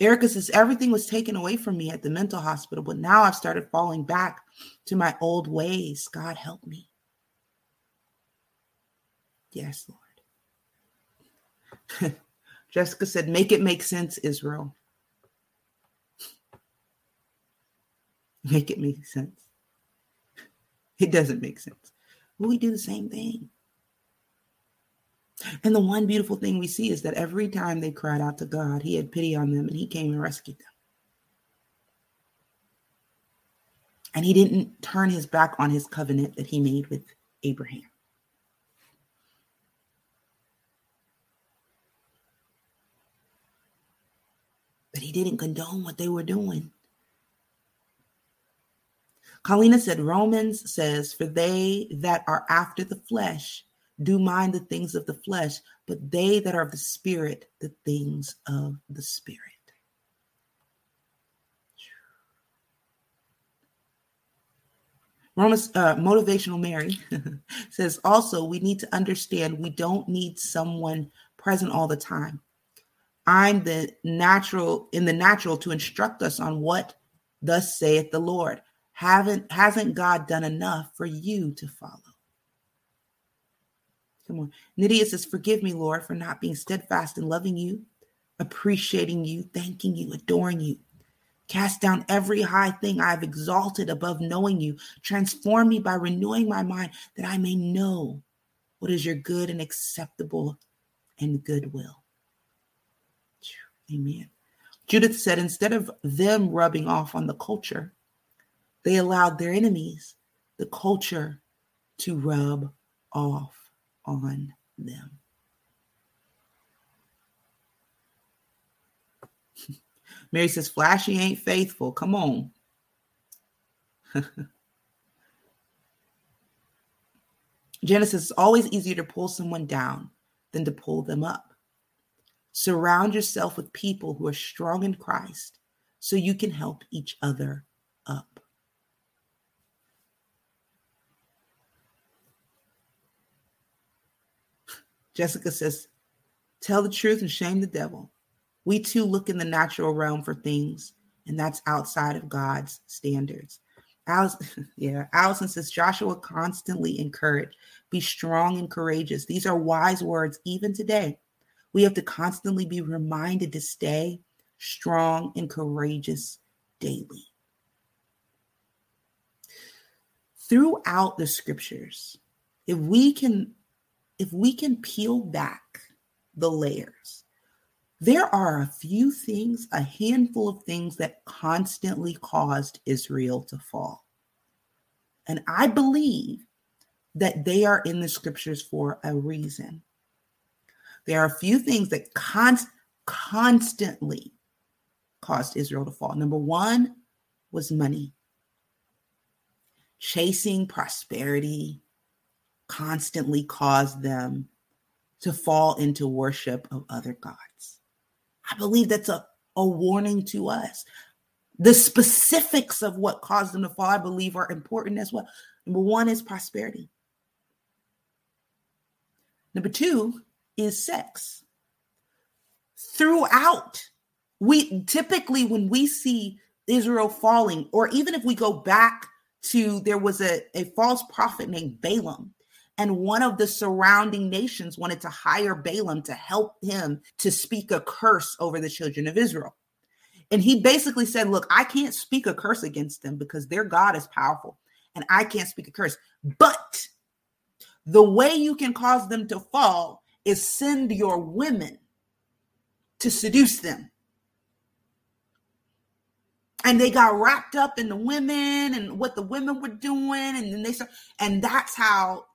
Erica says, everything was taken away from me at the mental hospital, but now I've started falling back to my old ways. God help me. Yes, Lord. Jessica said, make it make sense, Israel. Make it make sense. It doesn't make sense. We do the same thing. And the one beautiful thing we see is that every time they cried out to God, He had pity on them and He came and rescued them. And He didn't turn His back on His covenant that He made with Abraham. But He didn't condone what they were doing. Colina said, Romans says, For they that are after the flesh do mind the things of the flesh, but they that are of the spirit, the things of the spirit. Romans uh, motivational Mary says also we need to understand we don't need someone present all the time. I'm the natural in the natural to instruct us on what Thus saith the Lord. Haven't hasn't God done enough for you to follow? Come on. Nydia says, Forgive me, Lord, for not being steadfast in loving you, appreciating you, thanking you, adoring you. Cast down every high thing I have exalted above knowing you. Transform me by renewing my mind that I may know what is your good and acceptable and good will. Amen. Judith said, instead of them rubbing off on the culture, they allowed their enemies, the culture, to rub off on them. Mary says, Flashy ain't faithful. Come on. Genesis is always easier to pull someone down than to pull them up. Surround yourself with people who are strong in Christ so you can help each other up. Jessica says, Tell the truth and shame the devil. We too look in the natural realm for things, and that's outside of God's standards. Allison, yeah, Allison says Joshua constantly encouraged, be strong and courageous. These are wise words even today. We have to constantly be reminded to stay strong and courageous daily. Throughout the scriptures, if we can if we can peel back the layers there are a few things, a handful of things that constantly caused Israel to fall. And I believe that they are in the scriptures for a reason. There are a few things that const- constantly caused Israel to fall. Number one was money. Chasing prosperity constantly caused them to fall into worship of other gods. I believe that's a, a warning to us. The specifics of what caused them to fall, I believe, are important as well. Number one is prosperity. Number two is sex. Throughout, we typically, when we see Israel falling, or even if we go back to there was a, a false prophet named Balaam and one of the surrounding nations wanted to hire Balaam to help him to speak a curse over the children of Israel. And he basically said, Look, I can't speak a curse against them because their God is powerful and I can't speak a curse. But the way you can cause them to fall is send your women to seduce them. And they got wrapped up in the women and what the women were doing. And then they start, and that's how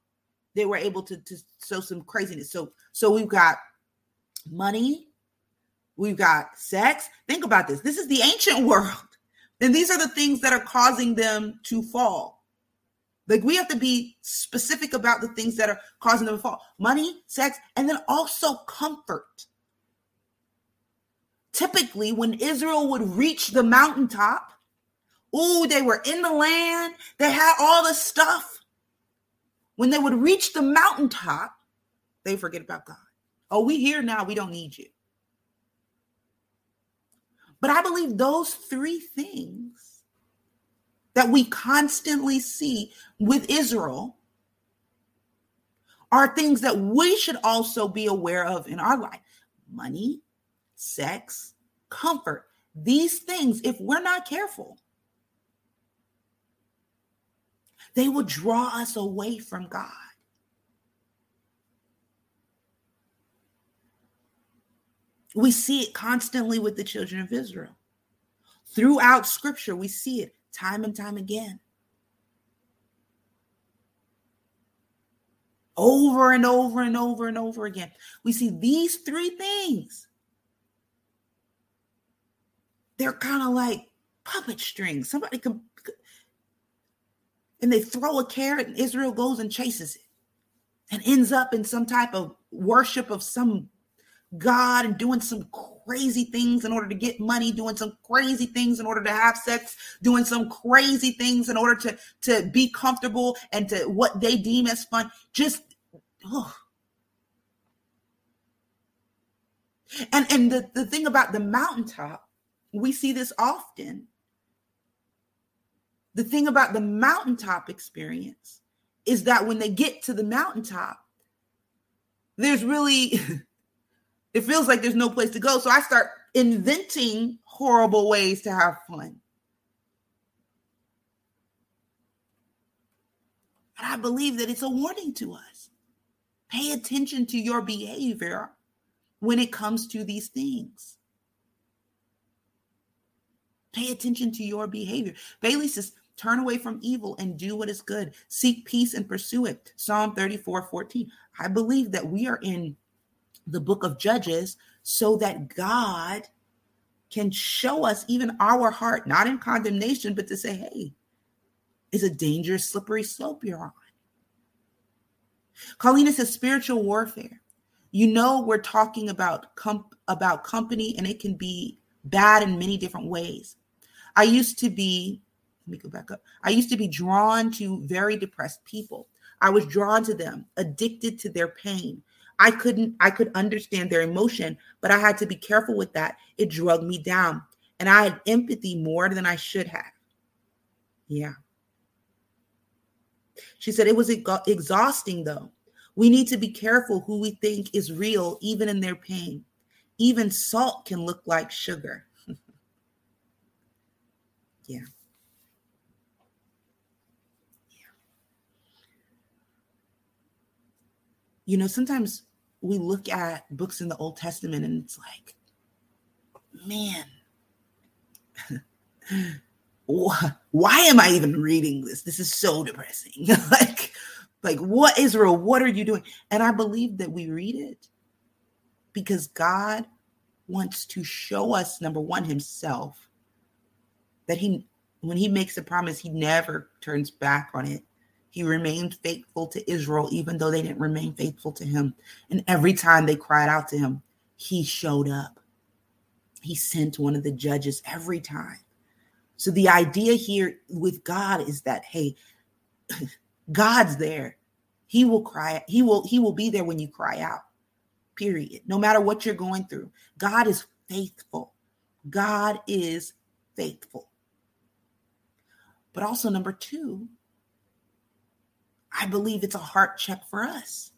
they were able to, to show some craziness. So so we've got money, we've got sex. Think about this. This is the ancient world. And these are the things that are causing them to fall. Like we have to be specific about the things that are causing them to fall. Money, sex, and then also comfort. Typically, when Israel would reach the mountaintop, oh, they were in the land, they had all the stuff. When they would reach the mountaintop, they forget about God. Oh, we here now, we don't need you. But I believe those three things that we constantly see with Israel are things that we should also be aware of in our life money, sex, comfort. These things, if we're not careful, They will draw us away from God. We see it constantly with the children of Israel. Throughout scripture, we see it time and time again. Over and over and over and over again. We see these three things. They're kind of like puppet strings. Somebody can and they throw a carrot and Israel goes and chases it and ends up in some type of worship of some God and doing some crazy things in order to get money, doing some crazy things in order to have sex, doing some crazy things in order to, to be comfortable and to what they deem as fun. Just, oh. And, and the, the thing about the mountaintop, we see this often the thing about the mountaintop experience is that when they get to the mountaintop, there's really, it feels like there's no place to go. So I start inventing horrible ways to have fun. And I believe that it's a warning to us. Pay attention to your behavior when it comes to these things. Pay attention to your behavior. Bailey says, turn away from evil and do what is good. Seek peace and pursue it. Psalm 34 14. I believe that we are in the book of Judges so that God can show us even our heart, not in condemnation, but to say, hey, it's a dangerous, slippery slope you're on. Colleen says spiritual warfare. You know, we're talking about comp- about company, and it can be bad in many different ways. I used to be, let me go back up. I used to be drawn to very depressed people. I was drawn to them, addicted to their pain. I couldn't, I could understand their emotion, but I had to be careful with that. It drug me down. And I had empathy more than I should have. Yeah. She said it was exhausting though. We need to be careful who we think is real, even in their pain. Even salt can look like sugar. Yeah. You know, sometimes we look at books in the Old Testament and it's like, man, why am I even reading this? This is so depressing. like, like what Israel, what are you doing? And I believe that we read it because God wants to show us number one himself that he when he makes a promise he never turns back on it he remained faithful to israel even though they didn't remain faithful to him. And every time they cried out to him he showed up. He sent one of the judges every time. So the idea here with god is that hey god's there. He will cry he will he will be there when you cry out period. No matter what you're going through god is faithful. God is faithful. But also, number two, I believe it's a heart check for us.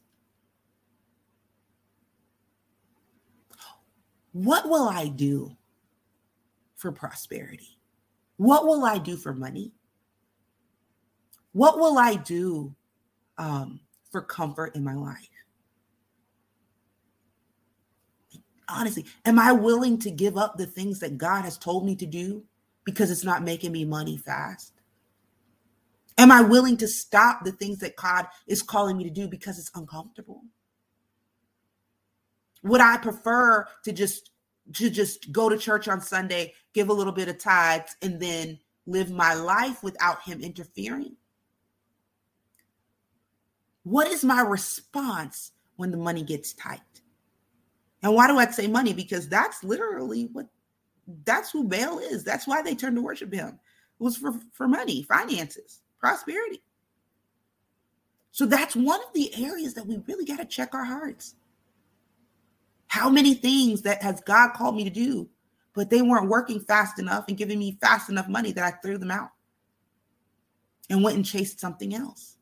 What will I do for prosperity? What will I do for money? What will I do um, for comfort in my life? Honestly, am I willing to give up the things that God has told me to do because it's not making me money fast? Am I willing to stop the things that God is calling me to do because it's uncomfortable? Would I prefer to just to just go to church on Sunday, give a little bit of tithes, and then live my life without him interfering? What is my response when the money gets tight? And why do I say money? Because that's literally what that's who Baal is. That's why they turned to worship him. It was for, for money, finances prosperity. So that's one of the areas that we really got to check our hearts. How many things that has God called me to do, but they weren't working fast enough and giving me fast enough money that I threw them out and went and chased something else.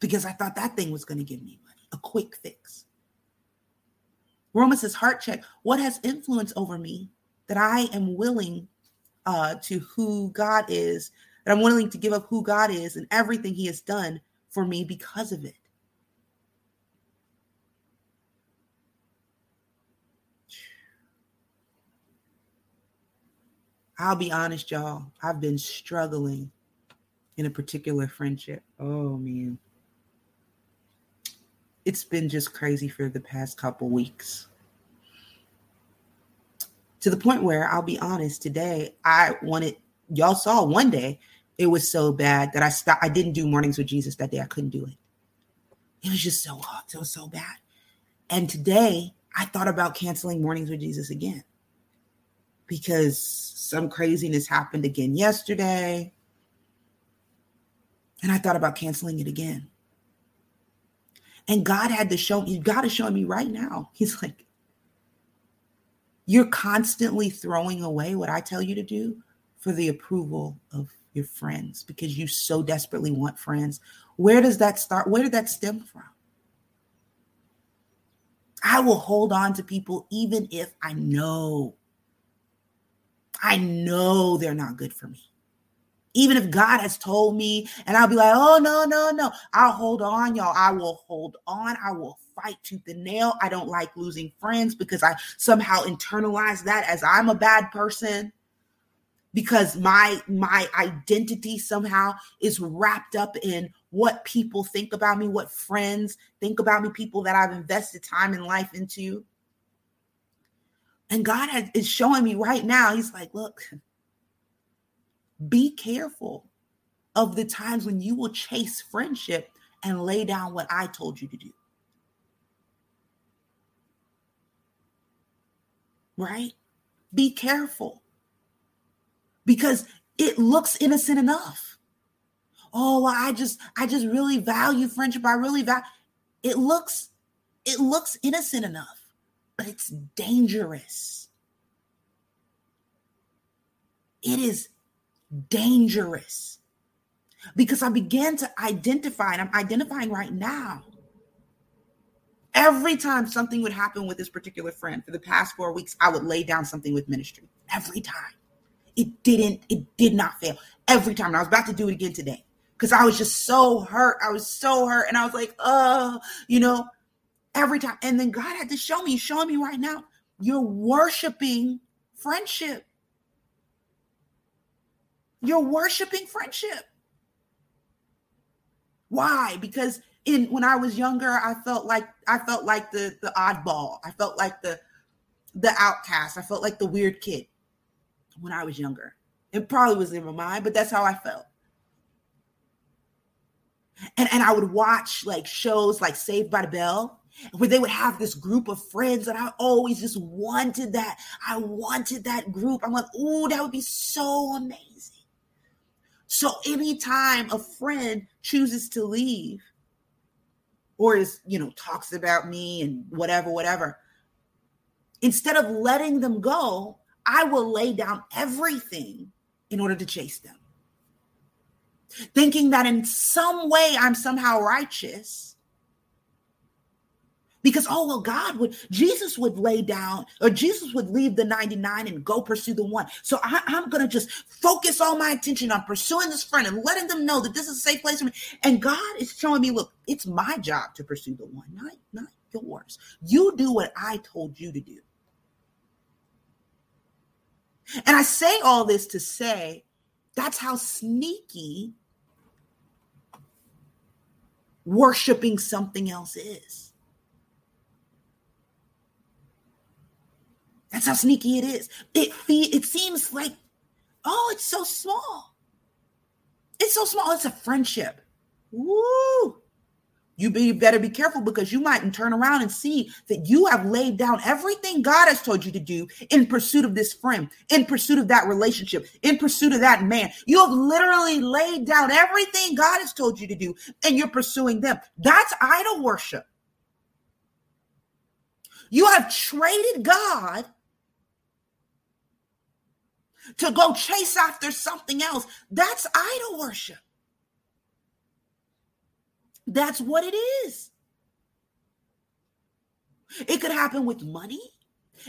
Because I thought that thing was going to give me money, a quick fix. Romans says, heart check. What has influence over me that I am willing uh, to who God is, that I'm willing to give up who God is and everything He has done for me because of it? I'll be honest, y'all. I've been struggling in a particular friendship. Oh, man it's been just crazy for the past couple weeks. To the point where I'll be honest, today I wanted y'all saw one day it was so bad that I stopped. I didn't do mornings with Jesus that day. I couldn't do it. It was just so hot. It was so bad. And today I thought about canceling mornings with Jesus again because some craziness happened again yesterday. And I thought about canceling it again. And God had to show me, God is showing me right now. He's like, You're constantly throwing away what I tell you to do for the approval of your friends because you so desperately want friends. Where does that start? Where did that stem from? I will hold on to people even if I know, I know they're not good for me. Even if God has told me, and I'll be like, oh, no, no, no. I'll hold on, y'all. I will hold on. I will fight tooth and nail. I don't like losing friends because I somehow internalize that as I'm a bad person because my my identity somehow is wrapped up in what people think about me what friends think about me people that i've invested time and life into and god has, is showing me right now he's like look be careful of the times when you will chase friendship and lay down what i told you to do right be careful because it looks innocent enough. Oh, I just I just really value friendship. I really value it looks it looks innocent enough, but it's dangerous. It is dangerous because I began to identify, and I'm identifying right now. Every time something would happen with this particular friend for the past four weeks, I would lay down something with ministry. Every time it didn't, it did not fail every time. And I was about to do it again today because I was just so hurt. I was so hurt. And I was like, oh, you know, every time. And then God had to show me, showing me right now, you're worshiping friendship. You're worshiping friendship. Why? Because in when I was younger, I felt like I felt like the the oddball. I felt like the the outcast. I felt like the weird kid when I was younger. It probably was in my mind, but that's how I felt. And, and I would watch like shows like Saved by the Bell, where they would have this group of friends, and I always just wanted that. I wanted that group. I'm like, oh, that would be so amazing. So anytime a friend chooses to leave, or is, you know, talks about me and whatever, whatever, instead of letting them go, I will lay down everything in order to chase them. Thinking that in some way I'm somehow righteous. Because, oh, well, God would, Jesus would lay down, or Jesus would leave the 99 and go pursue the one. So I, am to just focus all my attention on pursuing this friend and letting them know that this is a safe place for me. And God is showing me, look, it's my job to pursue the one, not, not yours. You do what I told you to do. And I say all this to say that's how sneaky worshiping something else is. That's how sneaky it is. It it seems like, oh, it's so small. It's so small. It's a friendship. Woo! you be better be careful because you might turn around and see that you have laid down everything God has told you to do in pursuit of this friend, in pursuit of that relationship, in pursuit of that man. You have literally laid down everything God has told you to do and you're pursuing them. That's idol worship. You have traded God to go chase after something else. That's idol worship. That's what it is. It could happen with money.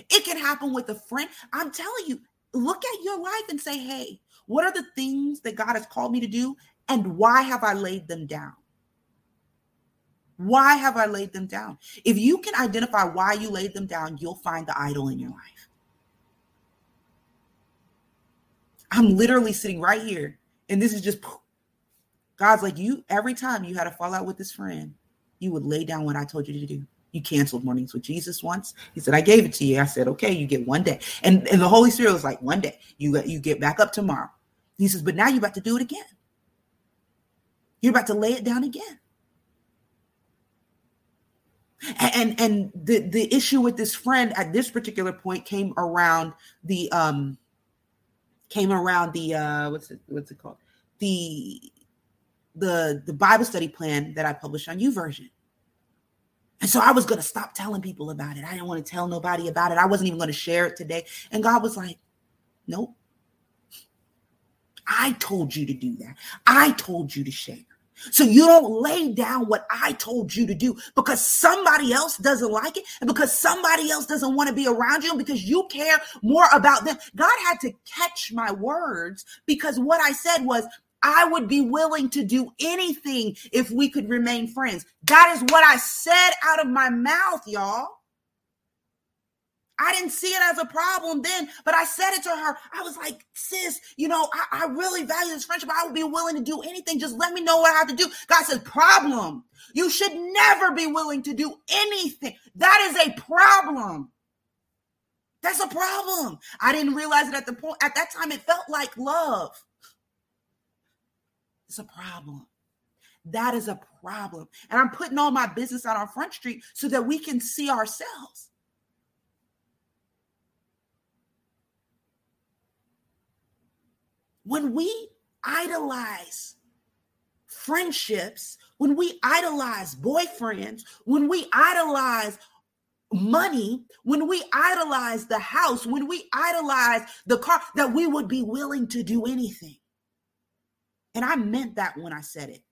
It can happen with a friend. I'm telling you, look at your life and say, hey, what are the things that God has called me to do? And why have I laid them down? Why have I laid them down? If you can identify why you laid them down, you'll find the idol in your life. I'm literally sitting right here, and this is just God's like, you every time you had a fallout with this friend, you would lay down what I told you to do. You canceled mornings with Jesus once. He said, I gave it to you. I said, okay, you get one day. And, and the Holy Spirit was like, one day. You, you get back up tomorrow. He says, but now you're about to do it again. You're about to lay it down again. And and the the issue with this friend at this particular point came around the um came around the uh what's it what's it called the the the Bible study plan that I published on YouVersion. And so I was going to stop telling people about it. I didn't want to tell nobody about it. I wasn't even going to share it today. And God was like, nope. I told you to do that. I told you to share. So you don't lay down what I told you to do because somebody else doesn't like it and because somebody else doesn't want to be around you because you care more about them. God had to catch my words because what I said was, I would be willing to do anything if we could remain friends. That is what I said out of my mouth, y'all. I didn't see it as a problem then, but I said it to her. I was like, sis, you know, I, I, really value this friendship. I would be willing to do anything. Just let me know what I have to do. God says, problem. You should never be willing to do anything. That is a problem. That's a problem. I didn't realize it at the point, at that time, it felt like love. It's a problem. That is a problem. And I'm putting all my business out on Front Street so that we can see ourselves. When we idolize friendships, when we idolize boyfriends, when we idolize money, when we idolize the house, when we idolize the car, that we would be willing to do anything. And I meant that when I said it.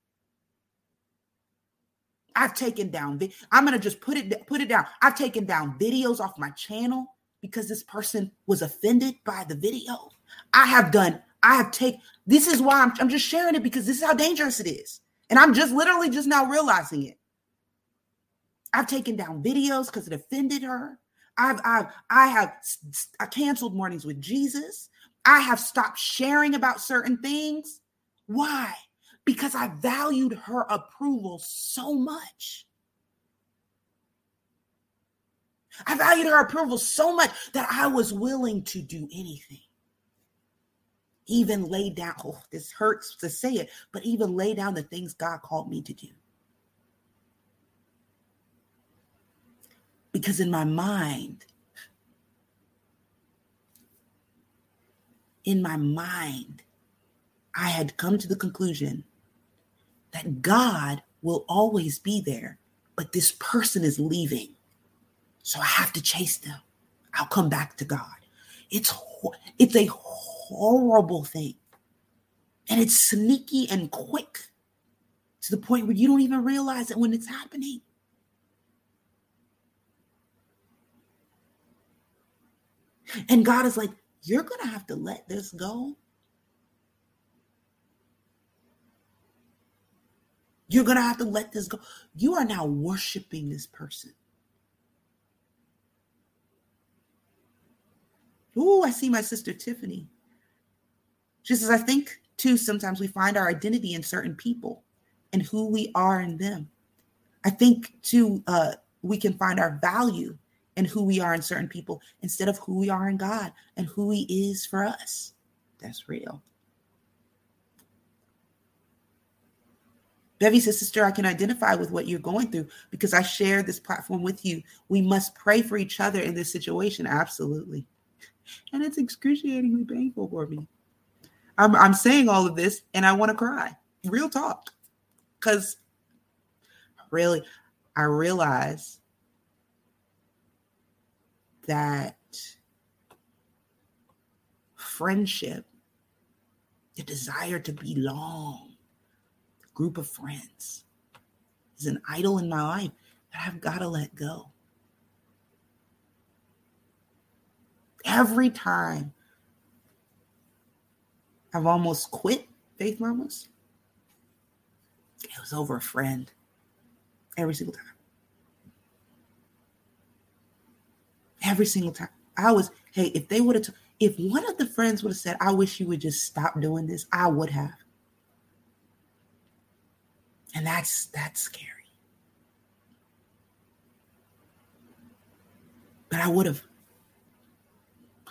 I've taken down I'm to just put it put it down. I've taken down videos off my channel because this person was offended by the video. I have done I have taken this is why I'm, I'm just sharing it because this is how dangerous it is. And I'm just literally just now realizing it. I've taken down videos because it offended her. I've I've I have I canceled mornings with Jesus. I have stopped sharing about certain things. Why? Because I valued her approval so much. I valued her approval so much that I was willing to do anything even lay down, oh, this hurts to say it, but even lay down the things God called me to do. Because in my mind, in my mind, I had come to the conclusion that God will always be there, but this person is leaving. So I have to chase them. I'll come back to God. It's it's a horrible thing. And it's sneaky and quick to the point where you don't even realize it when it's happening. And God is like, you're going to have to let this go. You're going to have to let this go. You are now worshiping this person. Oh, I see my sister Tiffany. She says, I think too, sometimes we find our identity in certain people and who we are in them. I think too, uh, we can find our value in who we are in certain people instead of who we are in God and who He is for us. That's real. Bevy says, Sister, I can identify with what you're going through because I share this platform with you. We must pray for each other in this situation. Absolutely. And it's excruciatingly painful for me. I'm I'm saying all of this and I want to cry. Real talk. Cuz really I realize that friendship, the desire to belong, group of friends is an idol in my life that I've got to let go. Every time I've almost quit Faith Mamas. It was over a friend every single time. Every single time. I was, hey, if they would have, t- if one of the friends would have said, I wish you would just stop doing this, I would have. And that's that's scary. But I would have.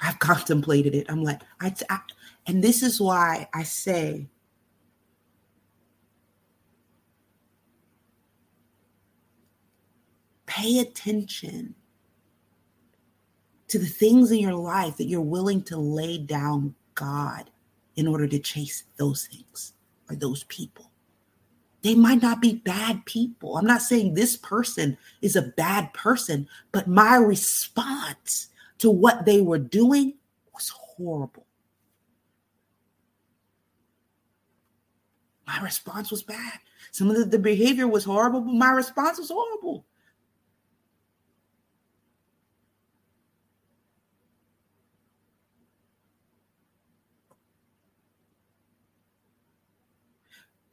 I've contemplated it. I'm like, I, I and this is why I say pay attention to the things in your life that you're willing to lay down God in order to chase those things or those people. they might not be bad people. I'm not saying this person is a bad person, but my response to what they were doing was horrible. My response was bad. Some of the, the behavior was horrible, but my response was horrible.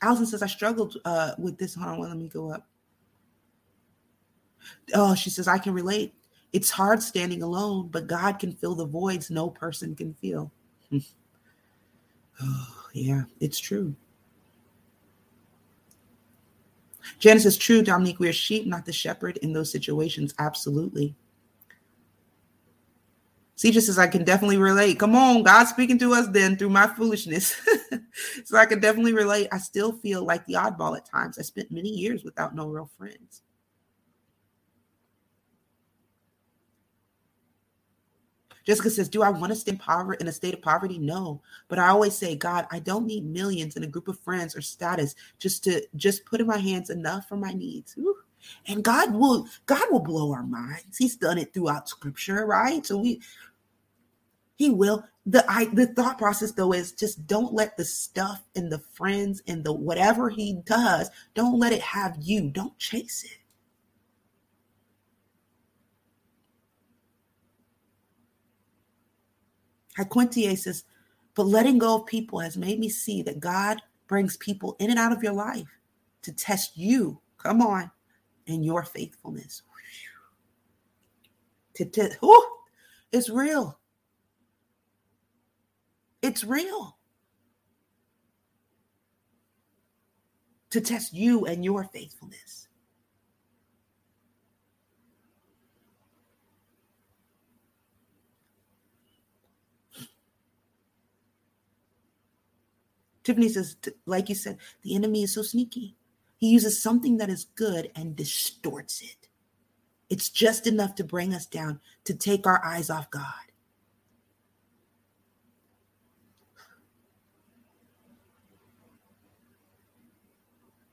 Allison says, I struggled uh, with this. Hold on, well, let me go up. Oh, she says, I can relate. It's hard standing alone, but God can fill the voids no person can feel. oh, yeah, it's true. Janice is true, Dominique. We are sheep, not the shepherd in those situations. Absolutely. CJ says, I can definitely relate. Come on, God speaking to us then through my foolishness. so I can definitely relate. I still feel like the oddball at times. I spent many years without no real friends. Jessica says, Do I want to stay in, poverty, in a state of poverty? No. But I always say, God, I don't need millions in a group of friends or status just to just put in my hands enough for my needs. Ooh. And God will God will blow our minds. He's done it throughout scripture, right? So we he will. The I the thought process though is just don't let the stuff and the friends and the whatever he does, don't let it have you. Don't chase it. Quintier says, but letting go of people has made me see that God brings people in and out of your life to test you. Come on and your faithfulness. To, to, oh, it's real. It's real. To test you and your faithfulness. Tiffany says, like you said, the enemy is so sneaky. He uses something that is good and distorts it. It's just enough to bring us down, to take our eyes off God.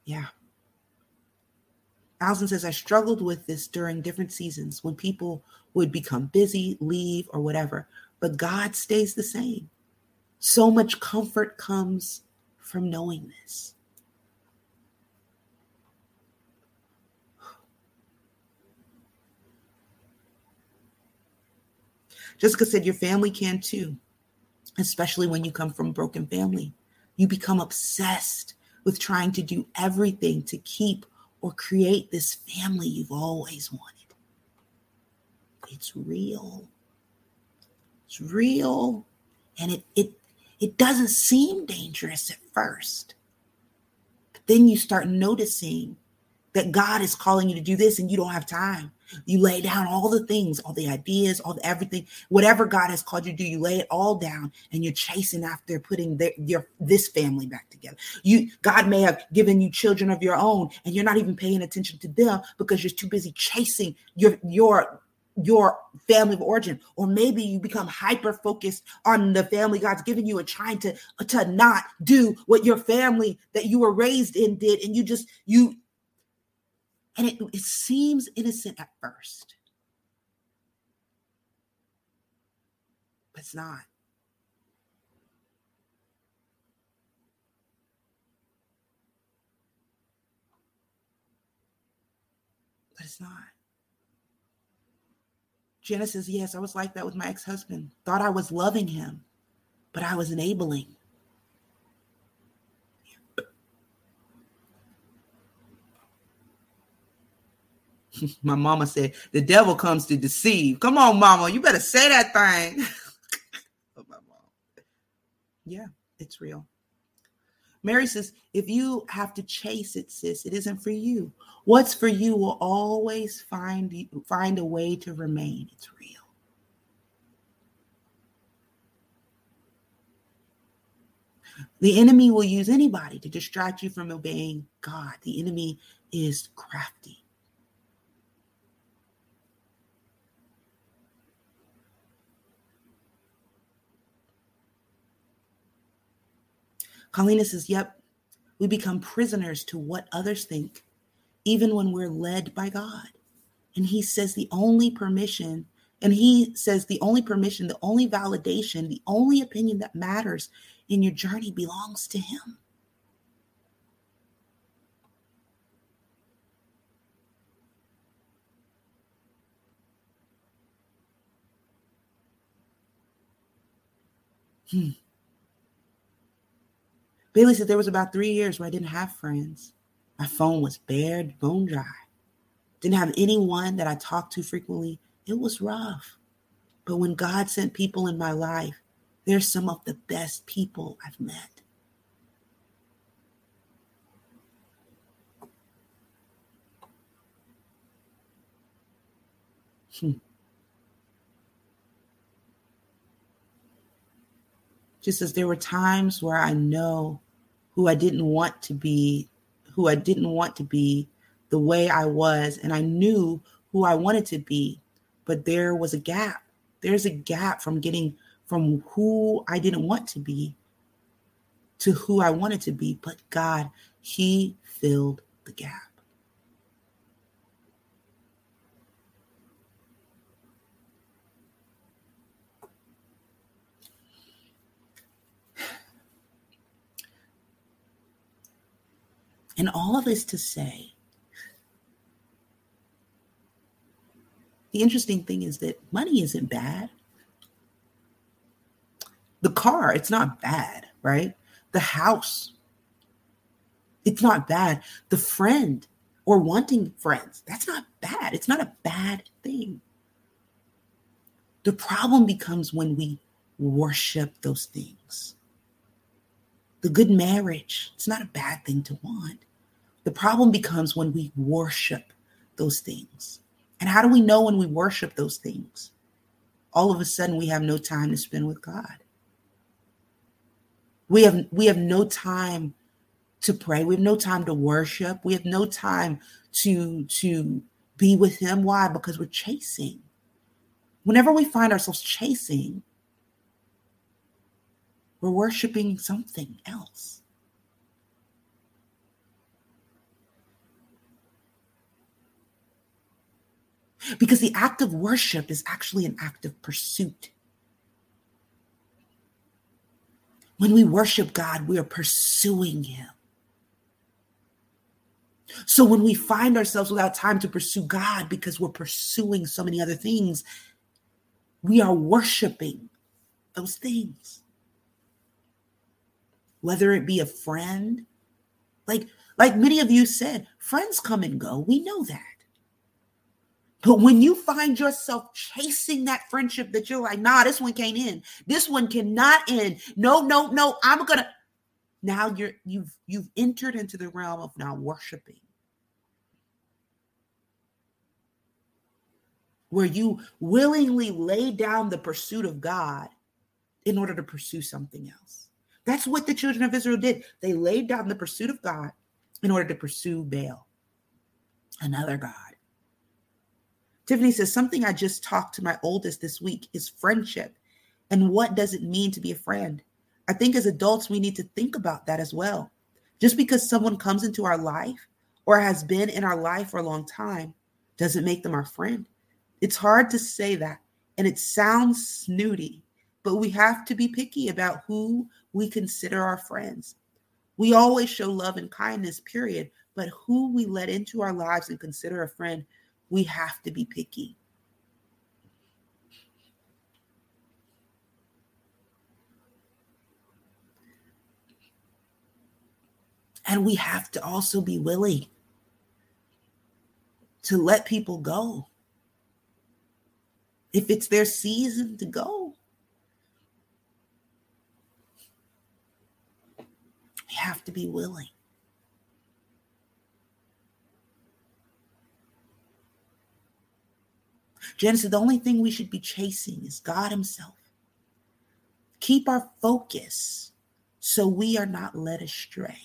Yeah. Allison says, I struggled with this during different seasons when people would become busy, leave, or whatever, but God stays the same. So much comfort comes from knowing this. Jessica said, Your family can too, especially when you come from a broken family. You become obsessed with trying to do everything to keep or create this family you've always wanted. It's real. It's real. And it, it, it doesn't seem dangerous at first. But then you start noticing that God is calling you to do this and you don't have time. You lay down all the things, all the ideas, all the everything, whatever God has called you to do, you lay it all down and you're chasing after putting your this family back together. You God may have given you children of your own and you're not even paying attention to them because you're too busy chasing your your your family of origin or maybe you become hyper focused on the family god's given you and trying to to not do what your family that you were raised in did and you just you and it, it seems innocent at first, but it's not. But it's not. Genesis, yes, I was like that with my ex husband. Thought I was loving him, but I was enabling. My mama said, the devil comes to deceive. Come on, mama. You better say that thing. oh, my mom. Yeah, it's real. Mary says, if you have to chase it, sis, it isn't for you. What's for you will always find find a way to remain. It's real. The enemy will use anybody to distract you from obeying God. The enemy is crafty. Colleen says, Yep, We become prisoners to what others think, even when we're led by God. And He says the only permission, and He says the only permission, the only validation, the only opinion that matters in your journey belongs to Him. Hmm. Bailey said there was about three years where I didn't have friends. My phone was bare, bone dry. Didn't have anyone that I talked to frequently. It was rough. But when God sent people in my life, they're some of the best people I've met. Hmm. Just as there were times where I know who I didn't want to be, who I didn't want to be the way I was, and I knew who I wanted to be, but there was a gap. There's a gap from getting from who I didn't want to be to who I wanted to be, but God, He filled the gap. And all of this to say, the interesting thing is that money isn't bad. The car, it's not bad, right? The house, it's not bad. The friend or wanting friends, that's not bad. It's not a bad thing. The problem becomes when we worship those things. The good marriage, it's not a bad thing to want. The problem becomes when we worship those things. And how do we know when we worship those things? All of a sudden we have no time to spend with God. We have we have no time to pray. We have no time to worship. We have no time to to be with him. Why? Because we're chasing. Whenever we find ourselves chasing, we're worshiping something else. Because the act of worship is actually an act of pursuit. When we worship God, we are pursuing Him. So when we find ourselves without time to pursue God because we're pursuing so many other things, we are worshiping those things. Whether it be a friend, like like many of you said, friends come and go. We know that. But when you find yourself chasing that friendship that you're like, nah, this one can't end. This one cannot end. No, no, no, I'm gonna. Now you're you've you've entered into the realm of now worshiping. Where you willingly lay down the pursuit of God in order to pursue something else. That's what the children of Israel did. They laid down the pursuit of God in order to pursue Baal, another God. Tiffany says, Something I just talked to my oldest this week is friendship. And what does it mean to be a friend? I think as adults, we need to think about that as well. Just because someone comes into our life or has been in our life for a long time doesn't make them our friend. It's hard to say that, and it sounds snooty, but we have to be picky about who we consider our friends. We always show love and kindness, period, but who we let into our lives and consider a friend we have to be picky. And we have to also be willing to let people go. If it's their season to go, we have to be willing. Genesis, the only thing we should be chasing is God Himself. Keep our focus so we are not led astray.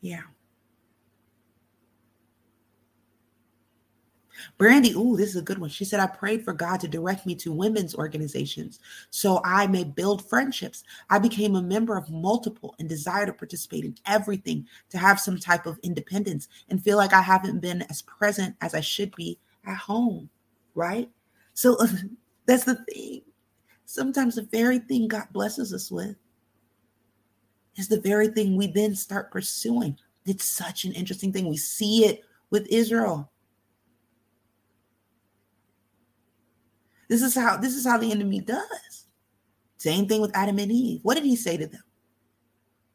Yeah. Brandy, ooh, this is a good one. She said, I prayed for God to direct me to women's organizations so I may build friendships. I became a member of multiple and desire to participate in everything to have some type of independence and feel like I haven't been as present as I should be at home, right? So that's the thing. Sometimes the very thing God blesses us with is the very thing we then start pursuing. It's such an interesting thing. We see it with Israel This is how this is how the enemy does. Same thing with Adam and Eve. What did he say to them?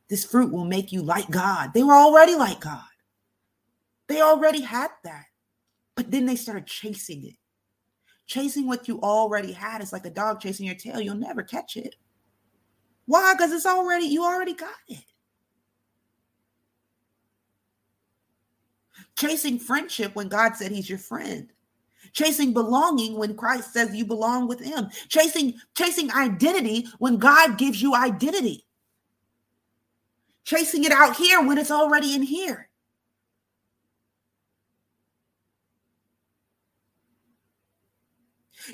This fruit will make you like God. They were already like God. They already had that. But then they started chasing it. Chasing what you already had is like a dog chasing your tail. You'll never catch it. Why? Because it's already, you already got it. Chasing friendship when God said he's your friend chasing belonging when Christ says you belong with him, chasing chasing identity when God gives you identity. Chasing it out here when it's already in here.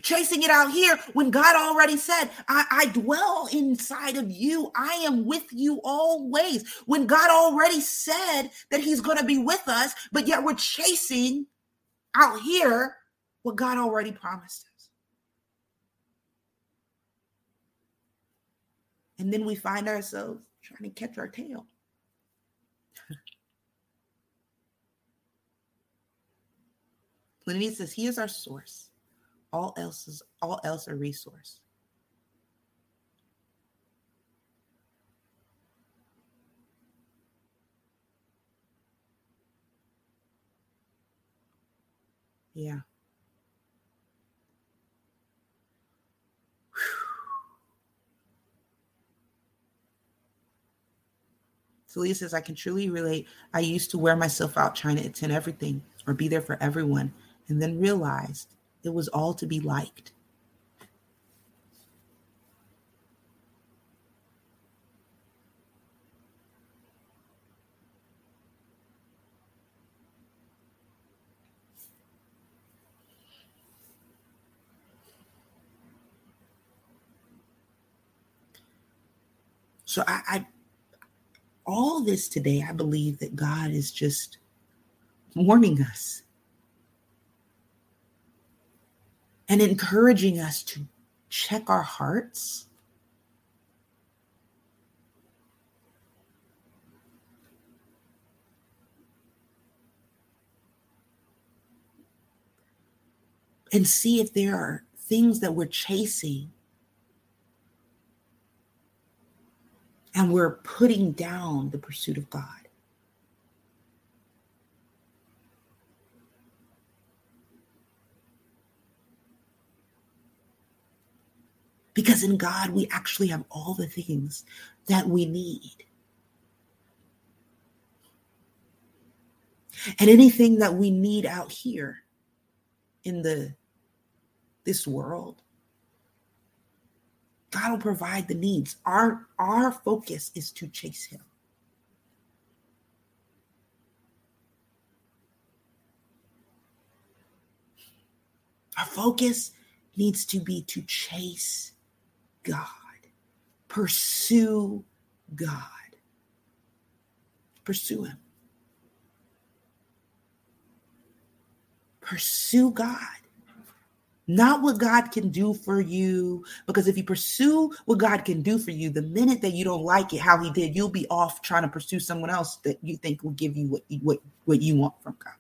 chasing it out here when God already said, I, I, dwell inside of you. I am with you always. When God already said that He's going to be with us, but yet we're chasing out here what God already promised us. And then we find ourselves trying to catch our tail. Lenny says, He is our source. All else is all else a resource. Yeah. Celia says, I can truly relate. I used to wear myself out trying to attend everything or be there for everyone, and then realized it was all to be liked. So I, I all this today, I believe that God is just warning us and encouraging us to check our hearts. And see if there are things that we're chasing and we're putting down the pursuit of God. Because in God, we actually have all the things that we need. And anything that we need out here in the this world God will provide the needs. Our our focus is to chase him. Our focus needs to be to chase God, pursue God, pursue Him, pursue God not what God can do for you. Because if you pursue what God can do for you, the minute that you don't like it, how He did, you'll be off trying to pursue someone else that you think will give you what you, what, what you want from God.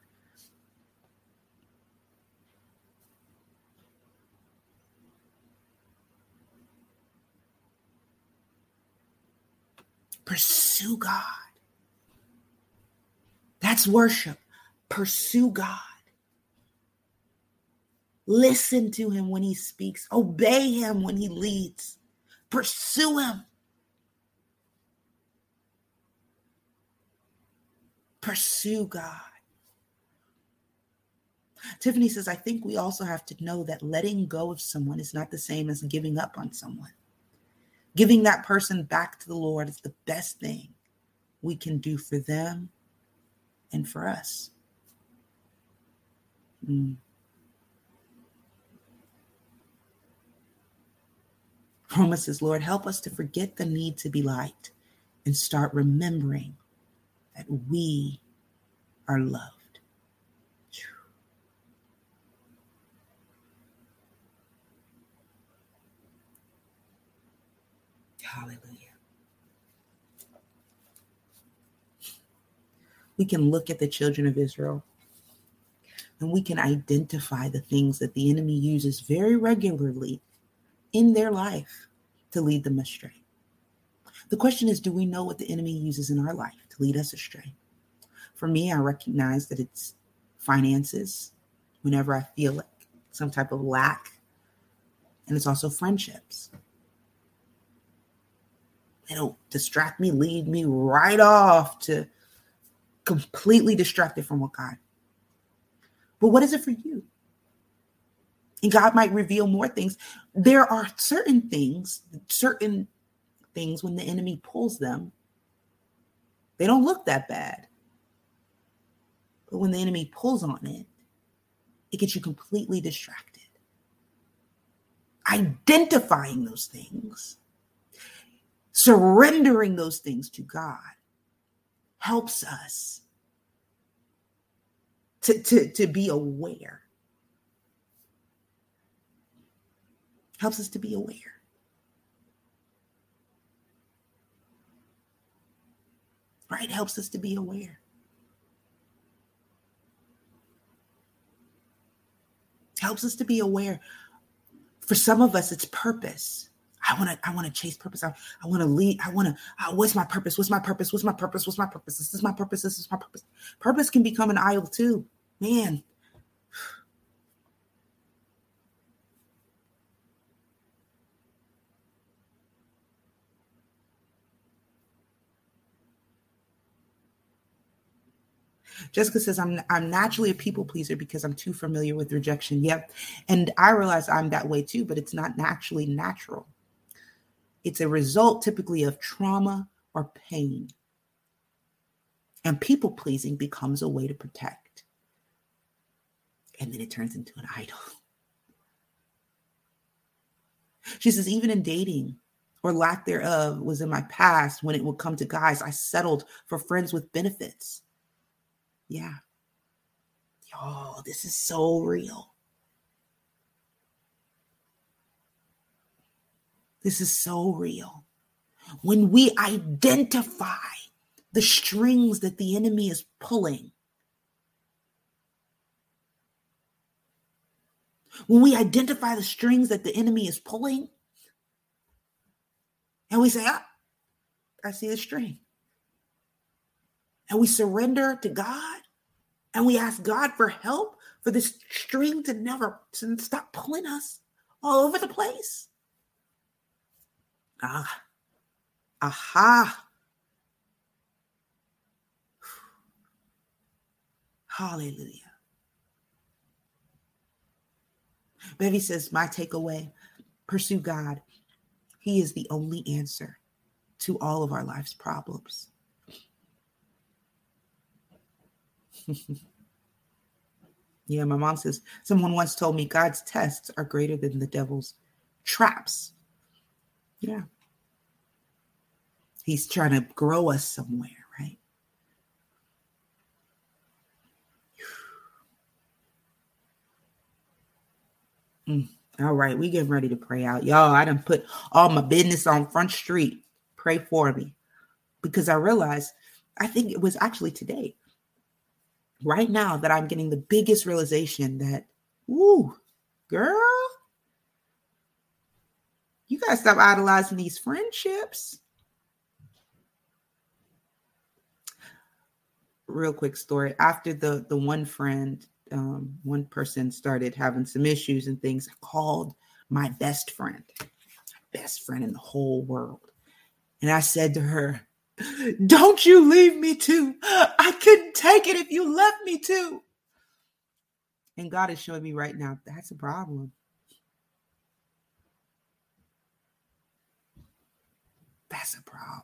Pursue God. That's worship. Pursue God. Listen to him when he speaks, obey him when he leads, pursue him. Pursue God. Tiffany says, I think we also have to know that letting go of someone is not the same as giving up on someone. Giving that person back to the Lord is the best thing we can do for them and for us. Mm. Promises, Lord, help us to forget the need to be liked and start remembering that we are loved. Hallelujah. We can look at the children of Israel and we can identify the things that the enemy uses very regularly in their life to lead them astray. The question is do we know what the enemy uses in our life to lead us astray? For me, I recognize that it's finances whenever I feel like some type of lack, and it's also friendships. It'll distract me, lead me right off to completely distracted from what God. But what is it for you? And God might reveal more things. There are certain things, certain things when the enemy pulls them, they don't look that bad. But when the enemy pulls on it, it gets you completely distracted. Identifying those things, surrendering those things to God helps us to, to, to be aware. Helps us to be aware. Right? Helps us to be aware. Helps us to be aware. For some of us, it's purpose. I want to, I want to chase purpose. I, I want to lead. I want to, uh, what's my purpose? What's my purpose? What's my purpose? What's my purpose? This is my purpose. This is my purpose. Purpose can become an idol too. Man. Jessica says I'm I'm naturally a people pleaser because I'm too familiar with rejection. Yep. And I realize I'm that way too, but it's not naturally natural. It's a result typically of trauma or pain. And people pleasing becomes a way to protect. And then it turns into an idol. She says, even in dating or lack thereof was in my past when it would come to guys, I settled for friends with benefits. Yeah. Y'all, this is so real. This is so real. When we identify the strings that the enemy is pulling, when we identify the strings that the enemy is pulling, and we say, ah, I see the string. And we surrender to God and we ask God for help for this string to never to stop pulling us all over the place. Ah, aha. Hallelujah. Betty says, My takeaway pursue God. He is the only answer to all of our life's problems. yeah, my mom says, Someone once told me God's tests are greater than the devil's traps. Yeah. He's trying to grow us somewhere, right? Mm, all right, we getting ready to pray out. Y'all, I done put all my business on Front Street. Pray for me. Because I realized, I think it was actually today, right now, that I'm getting the biggest realization that, ooh, girl, you got to stop idolizing these friendships. real quick story. After the the one friend, um, one person started having some issues and things, I called my best friend, best friend in the whole world, and I said to her, "Don't you leave me too. I couldn't take it if you left me too." And God is showing me right now that's a problem. That's a problem.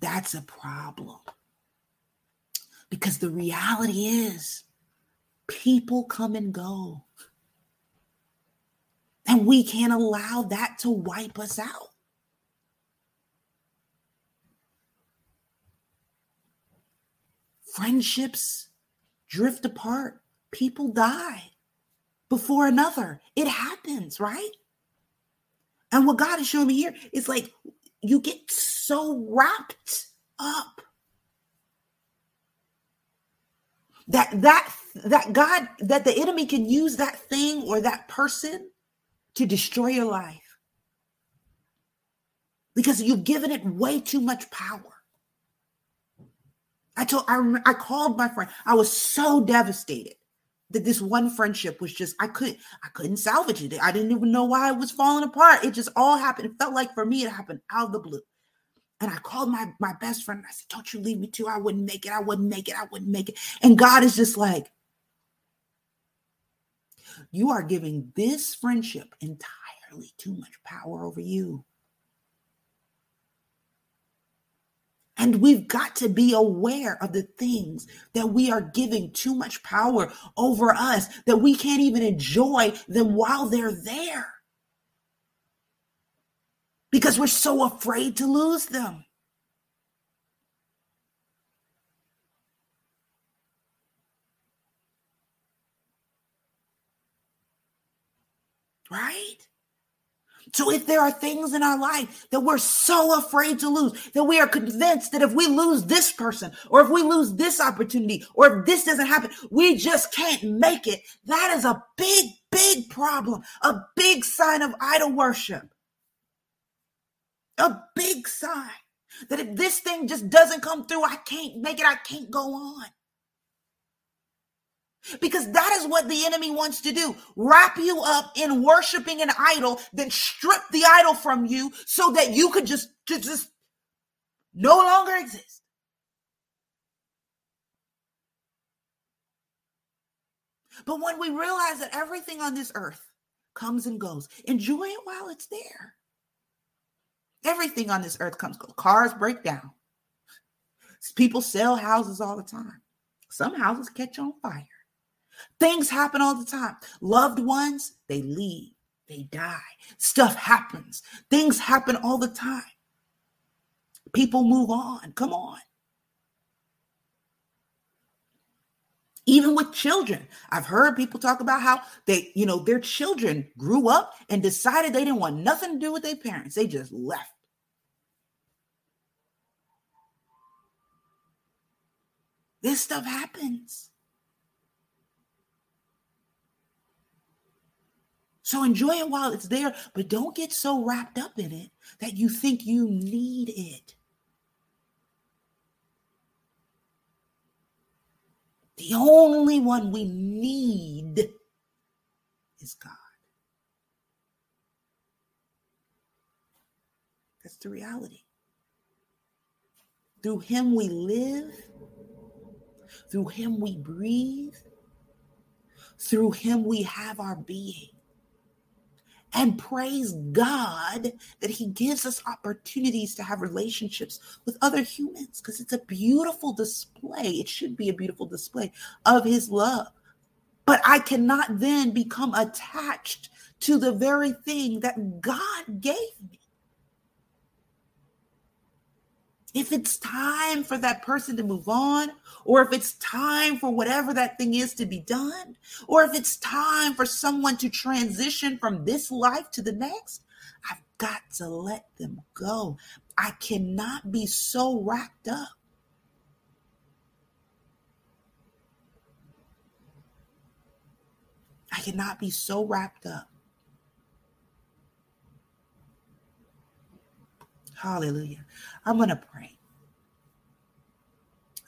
That's a problem. Because the reality is, people come and go. And we can't allow that to wipe us out. Friendships drift apart, people die before another. It happens, right? And what God is showing me here is like you get so wrapped up that that that God that the enemy can use that thing or that person to destroy your life because you've given it way too much power. I told I I called my friend. I was so devastated that this one friendship was just I couldn't I couldn't salvage it. I didn't even know why it was falling apart. It just all happened. It felt like for me it happened out of the blue. And I called my my best friend and I said, "Don't you leave me too. I wouldn't make it. I wouldn't make it. I wouldn't make it." And God is just like, "You are giving this friendship entirely too much power over you." And we've got to be aware of the things that we are giving too much power over us, that we can't even enjoy them while they're there. Because we're so afraid to lose them. Right? So if there are things in our life that we're so afraid to lose, that we are convinced that if we lose this person, or if we lose this opportunity, or if this doesn't happen, we just can't make it, that is a big, big problem, a big sign of idol worship. A big sign that if this thing just doesn't come through, I can't make it, I can't go on. Because that is what the enemy wants to do wrap you up in worshiping an idol, then strip the idol from you so that you could just, just, just no longer exist. But when we realize that everything on this earth comes and goes, enjoy it while it's there. Everything on this earth comes, cars break down. People sell houses all the time. Some houses catch on fire. Things happen all the time. Loved ones, they leave, they die. Stuff happens. Things happen all the time. People move on. Come on. Even with children, I've heard people talk about how they, you know, their children grew up and decided they didn't want nothing to do with their parents. They just left. This stuff happens. So enjoy it while it's there, but don't get so wrapped up in it that you think you need it. The only one we need is God. That's the reality. Through Him we live, through Him we breathe, through Him we have our being and praise God that He gives us opportunities to have relationships with other humans because it's a beautiful display. It should be a beautiful display of His love. But I cannot then become attached to the very thing that God gave me. If it's time for that person to move on, or if it's time for whatever that thing is to be done, or if it's time for someone to transition from this life to the next, I've got to let them go. I cannot be so wrapped up. I cannot be so wrapped up. Hallelujah. I'm going to pray.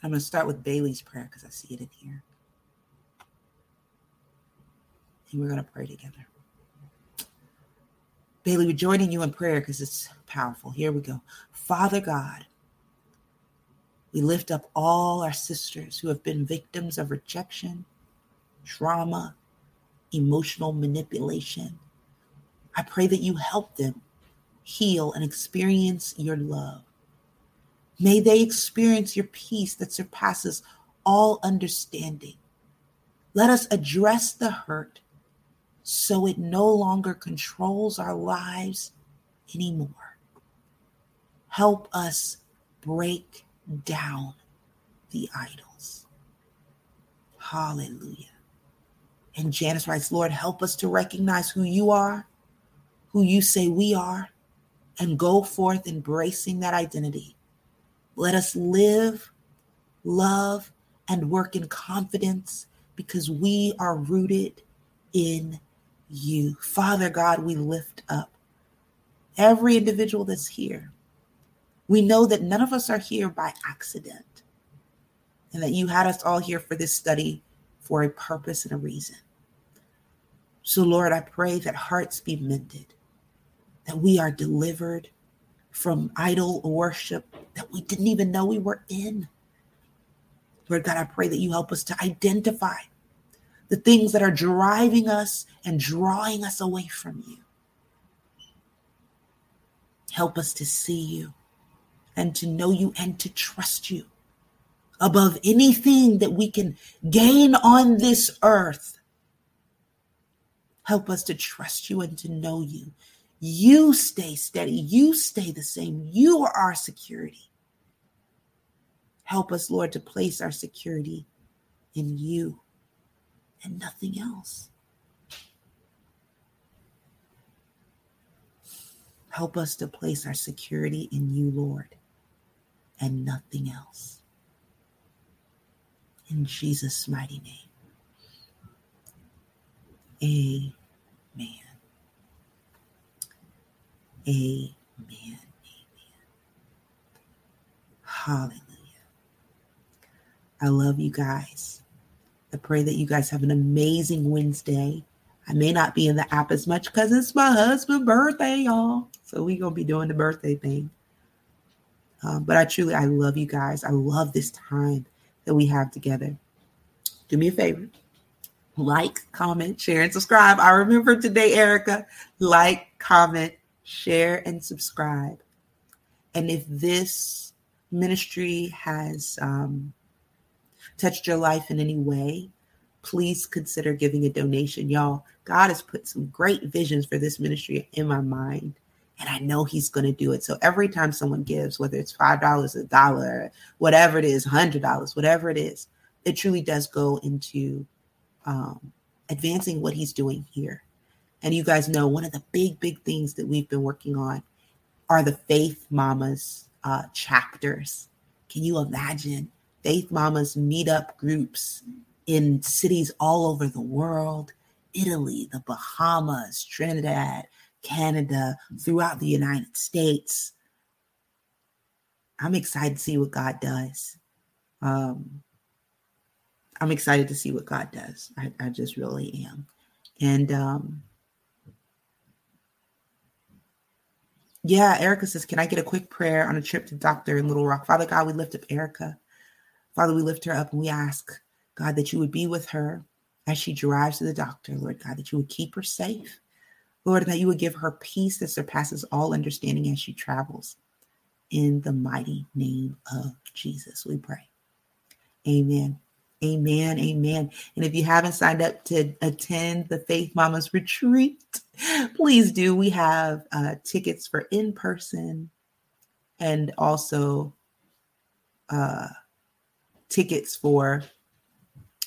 I'm going to start with Bailey's prayer because I see it in here. And we're going to pray together. Bailey, we're joining you in prayer because it's powerful. Here we go. Father God, we lift up all our sisters who have been victims of rejection, trauma, emotional manipulation. I pray that you help them heal, and experience your love. May they experience your peace that surpasses all understanding. Let us address the hurt so it no longer controls our lives anymore. Help us break down the idols. Hallelujah. And Janice writes, Lord, help us to recognize who you are, who you say we are, and go forth embracing that identity. Let us live, love, and work in confidence because we are rooted in you. Father God, we lift up every individual that's here. We know that none of us are here by accident and that you had us all here for this study for a purpose and a reason. So, Lord, I pray that hearts be mended, that we are delivered from idol worship that we didn't even know we were in. Lord God, I pray that you help us to identify the things that are driving us and drawing us away from you. Help us to see you and to know you and to trust you above anything that we can gain on this earth. Help us to trust you and to know you. You stay steady. You stay the same. You are our security. Help us, Lord, to place our security in you and nothing else. Help us to place our security in you, Lord, and nothing else. In Jesus' mighty name. Amen. Amen. Amen. Hallelujah. I love you guys. I pray that you guys have an amazing Wednesday. I may not be in the app as much because it's my husband's birthday, y'all. So we gonna be doing the birthday thing. Um, but I truly, I love you guys. I love this time that we have together. Do me a favor. Like, comment, share, and subscribe. I remember today, Erica. Like, comment, share, and subscribe. And if this ministry has um, touched your life in any way, please consider giving a donation. Y'all, God has put some great visions for this ministry in my mind, and I know He's going to do it. So every time someone gives, whether it's $5, a dollar, whatever it is, $100, whatever it is, it truly does go into um, advancing what He's doing here. And you guys know one of the big, big things that we've been working on are the Faith Mamas uh, chapters. Can you imagine Faith Mamas meetup groups in cities all over the world Italy, the Bahamas, Trinidad, Canada, throughout the United States. I'm excited to see what God does. Um, I'm excited to see what God does. I, I just really am. And um, yeah, Erica says, Can I get a quick prayer on a trip to doctor in Little Rock? Father God, we lift up Erica. Father, we lift her up and we ask, God, that you would be with her as she drives to the doctor, Lord God, that you would keep her safe. Lord, that you would give her peace that surpasses all understanding as she travels. In the mighty name of Jesus, we pray. Amen. Amen. Amen. And if you haven't signed up to attend the Faith Mamas retreat, please do. We have uh, tickets for in person and also uh, tickets for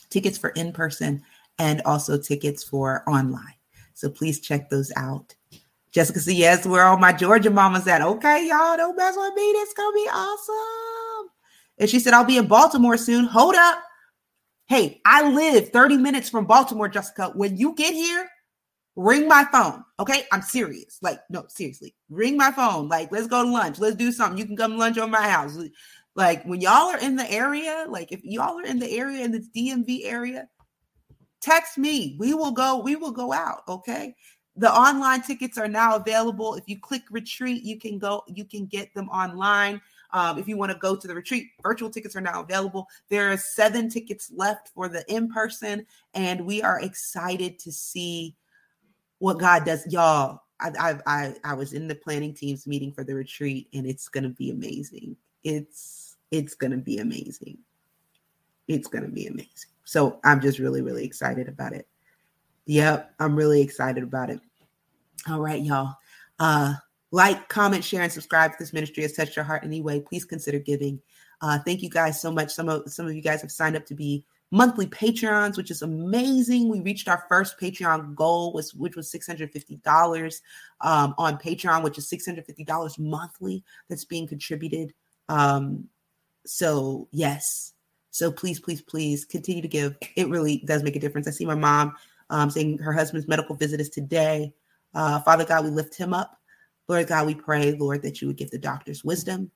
tickets for in person and also tickets for online. So please check those out. Jessica said, Yes, where all my Georgia mamas at? Okay, y'all, don't mess with me. It's gonna be awesome. And she said, I'll be in Baltimore soon. Hold up. Hey, I live 30 minutes from Baltimore, Jessica. When you get here, ring my phone. Okay, I'm serious. Like, no, seriously, ring my phone. Like, let's go to lunch. Let's do something. You can come lunch on my house. Like when y'all are in the area, like if y'all are in the area in this DMV area, text me. We will go, we will go out. Okay. The online tickets are now available. If you click retreat, you can go, you can get them online. Um, if you want to go to the retreat, virtual tickets are now available. There are seven tickets left for the in person, and we are excited to see what God does. Y'all, I, I, I, I was in the planning teams meeting for the retreat, and it's going to be amazing. It's it's going to be amazing. It's going to be amazing. So I'm just really, really excited about it. Yep, I'm really excited about it. All right, y'all. Uh, like, comment, share, and subscribe if this ministry has touched your heart anyway. Please consider giving. Uh, thank you guys so much. Some of some of you guys have signed up to be monthly Patreons, which is amazing. We reached our first Patreon goal, was which was six hundred fifty dollars um, on Patreon, which is six hundred fifty dollars monthly that's being contributed. Um, so yes, so please, please, please continue to give. It really does make a difference. I see my mom um, saying her husband's medical visit is today. Uh, Father God, we lift him up. Lord God, we pray, Lord, that you would give the doctors wisdom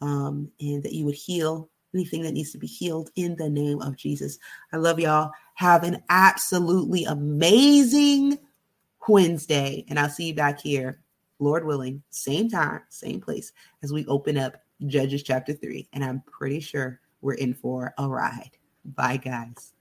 um, and that you would heal anything that needs to be healed in the name of Jesus. I love y'all. Have an absolutely amazing Wednesday. And I'll see you back here, Lord willing, same time, same place as we open up Judges chapter 3. And I'm pretty sure we're in for a ride. Bye, guys.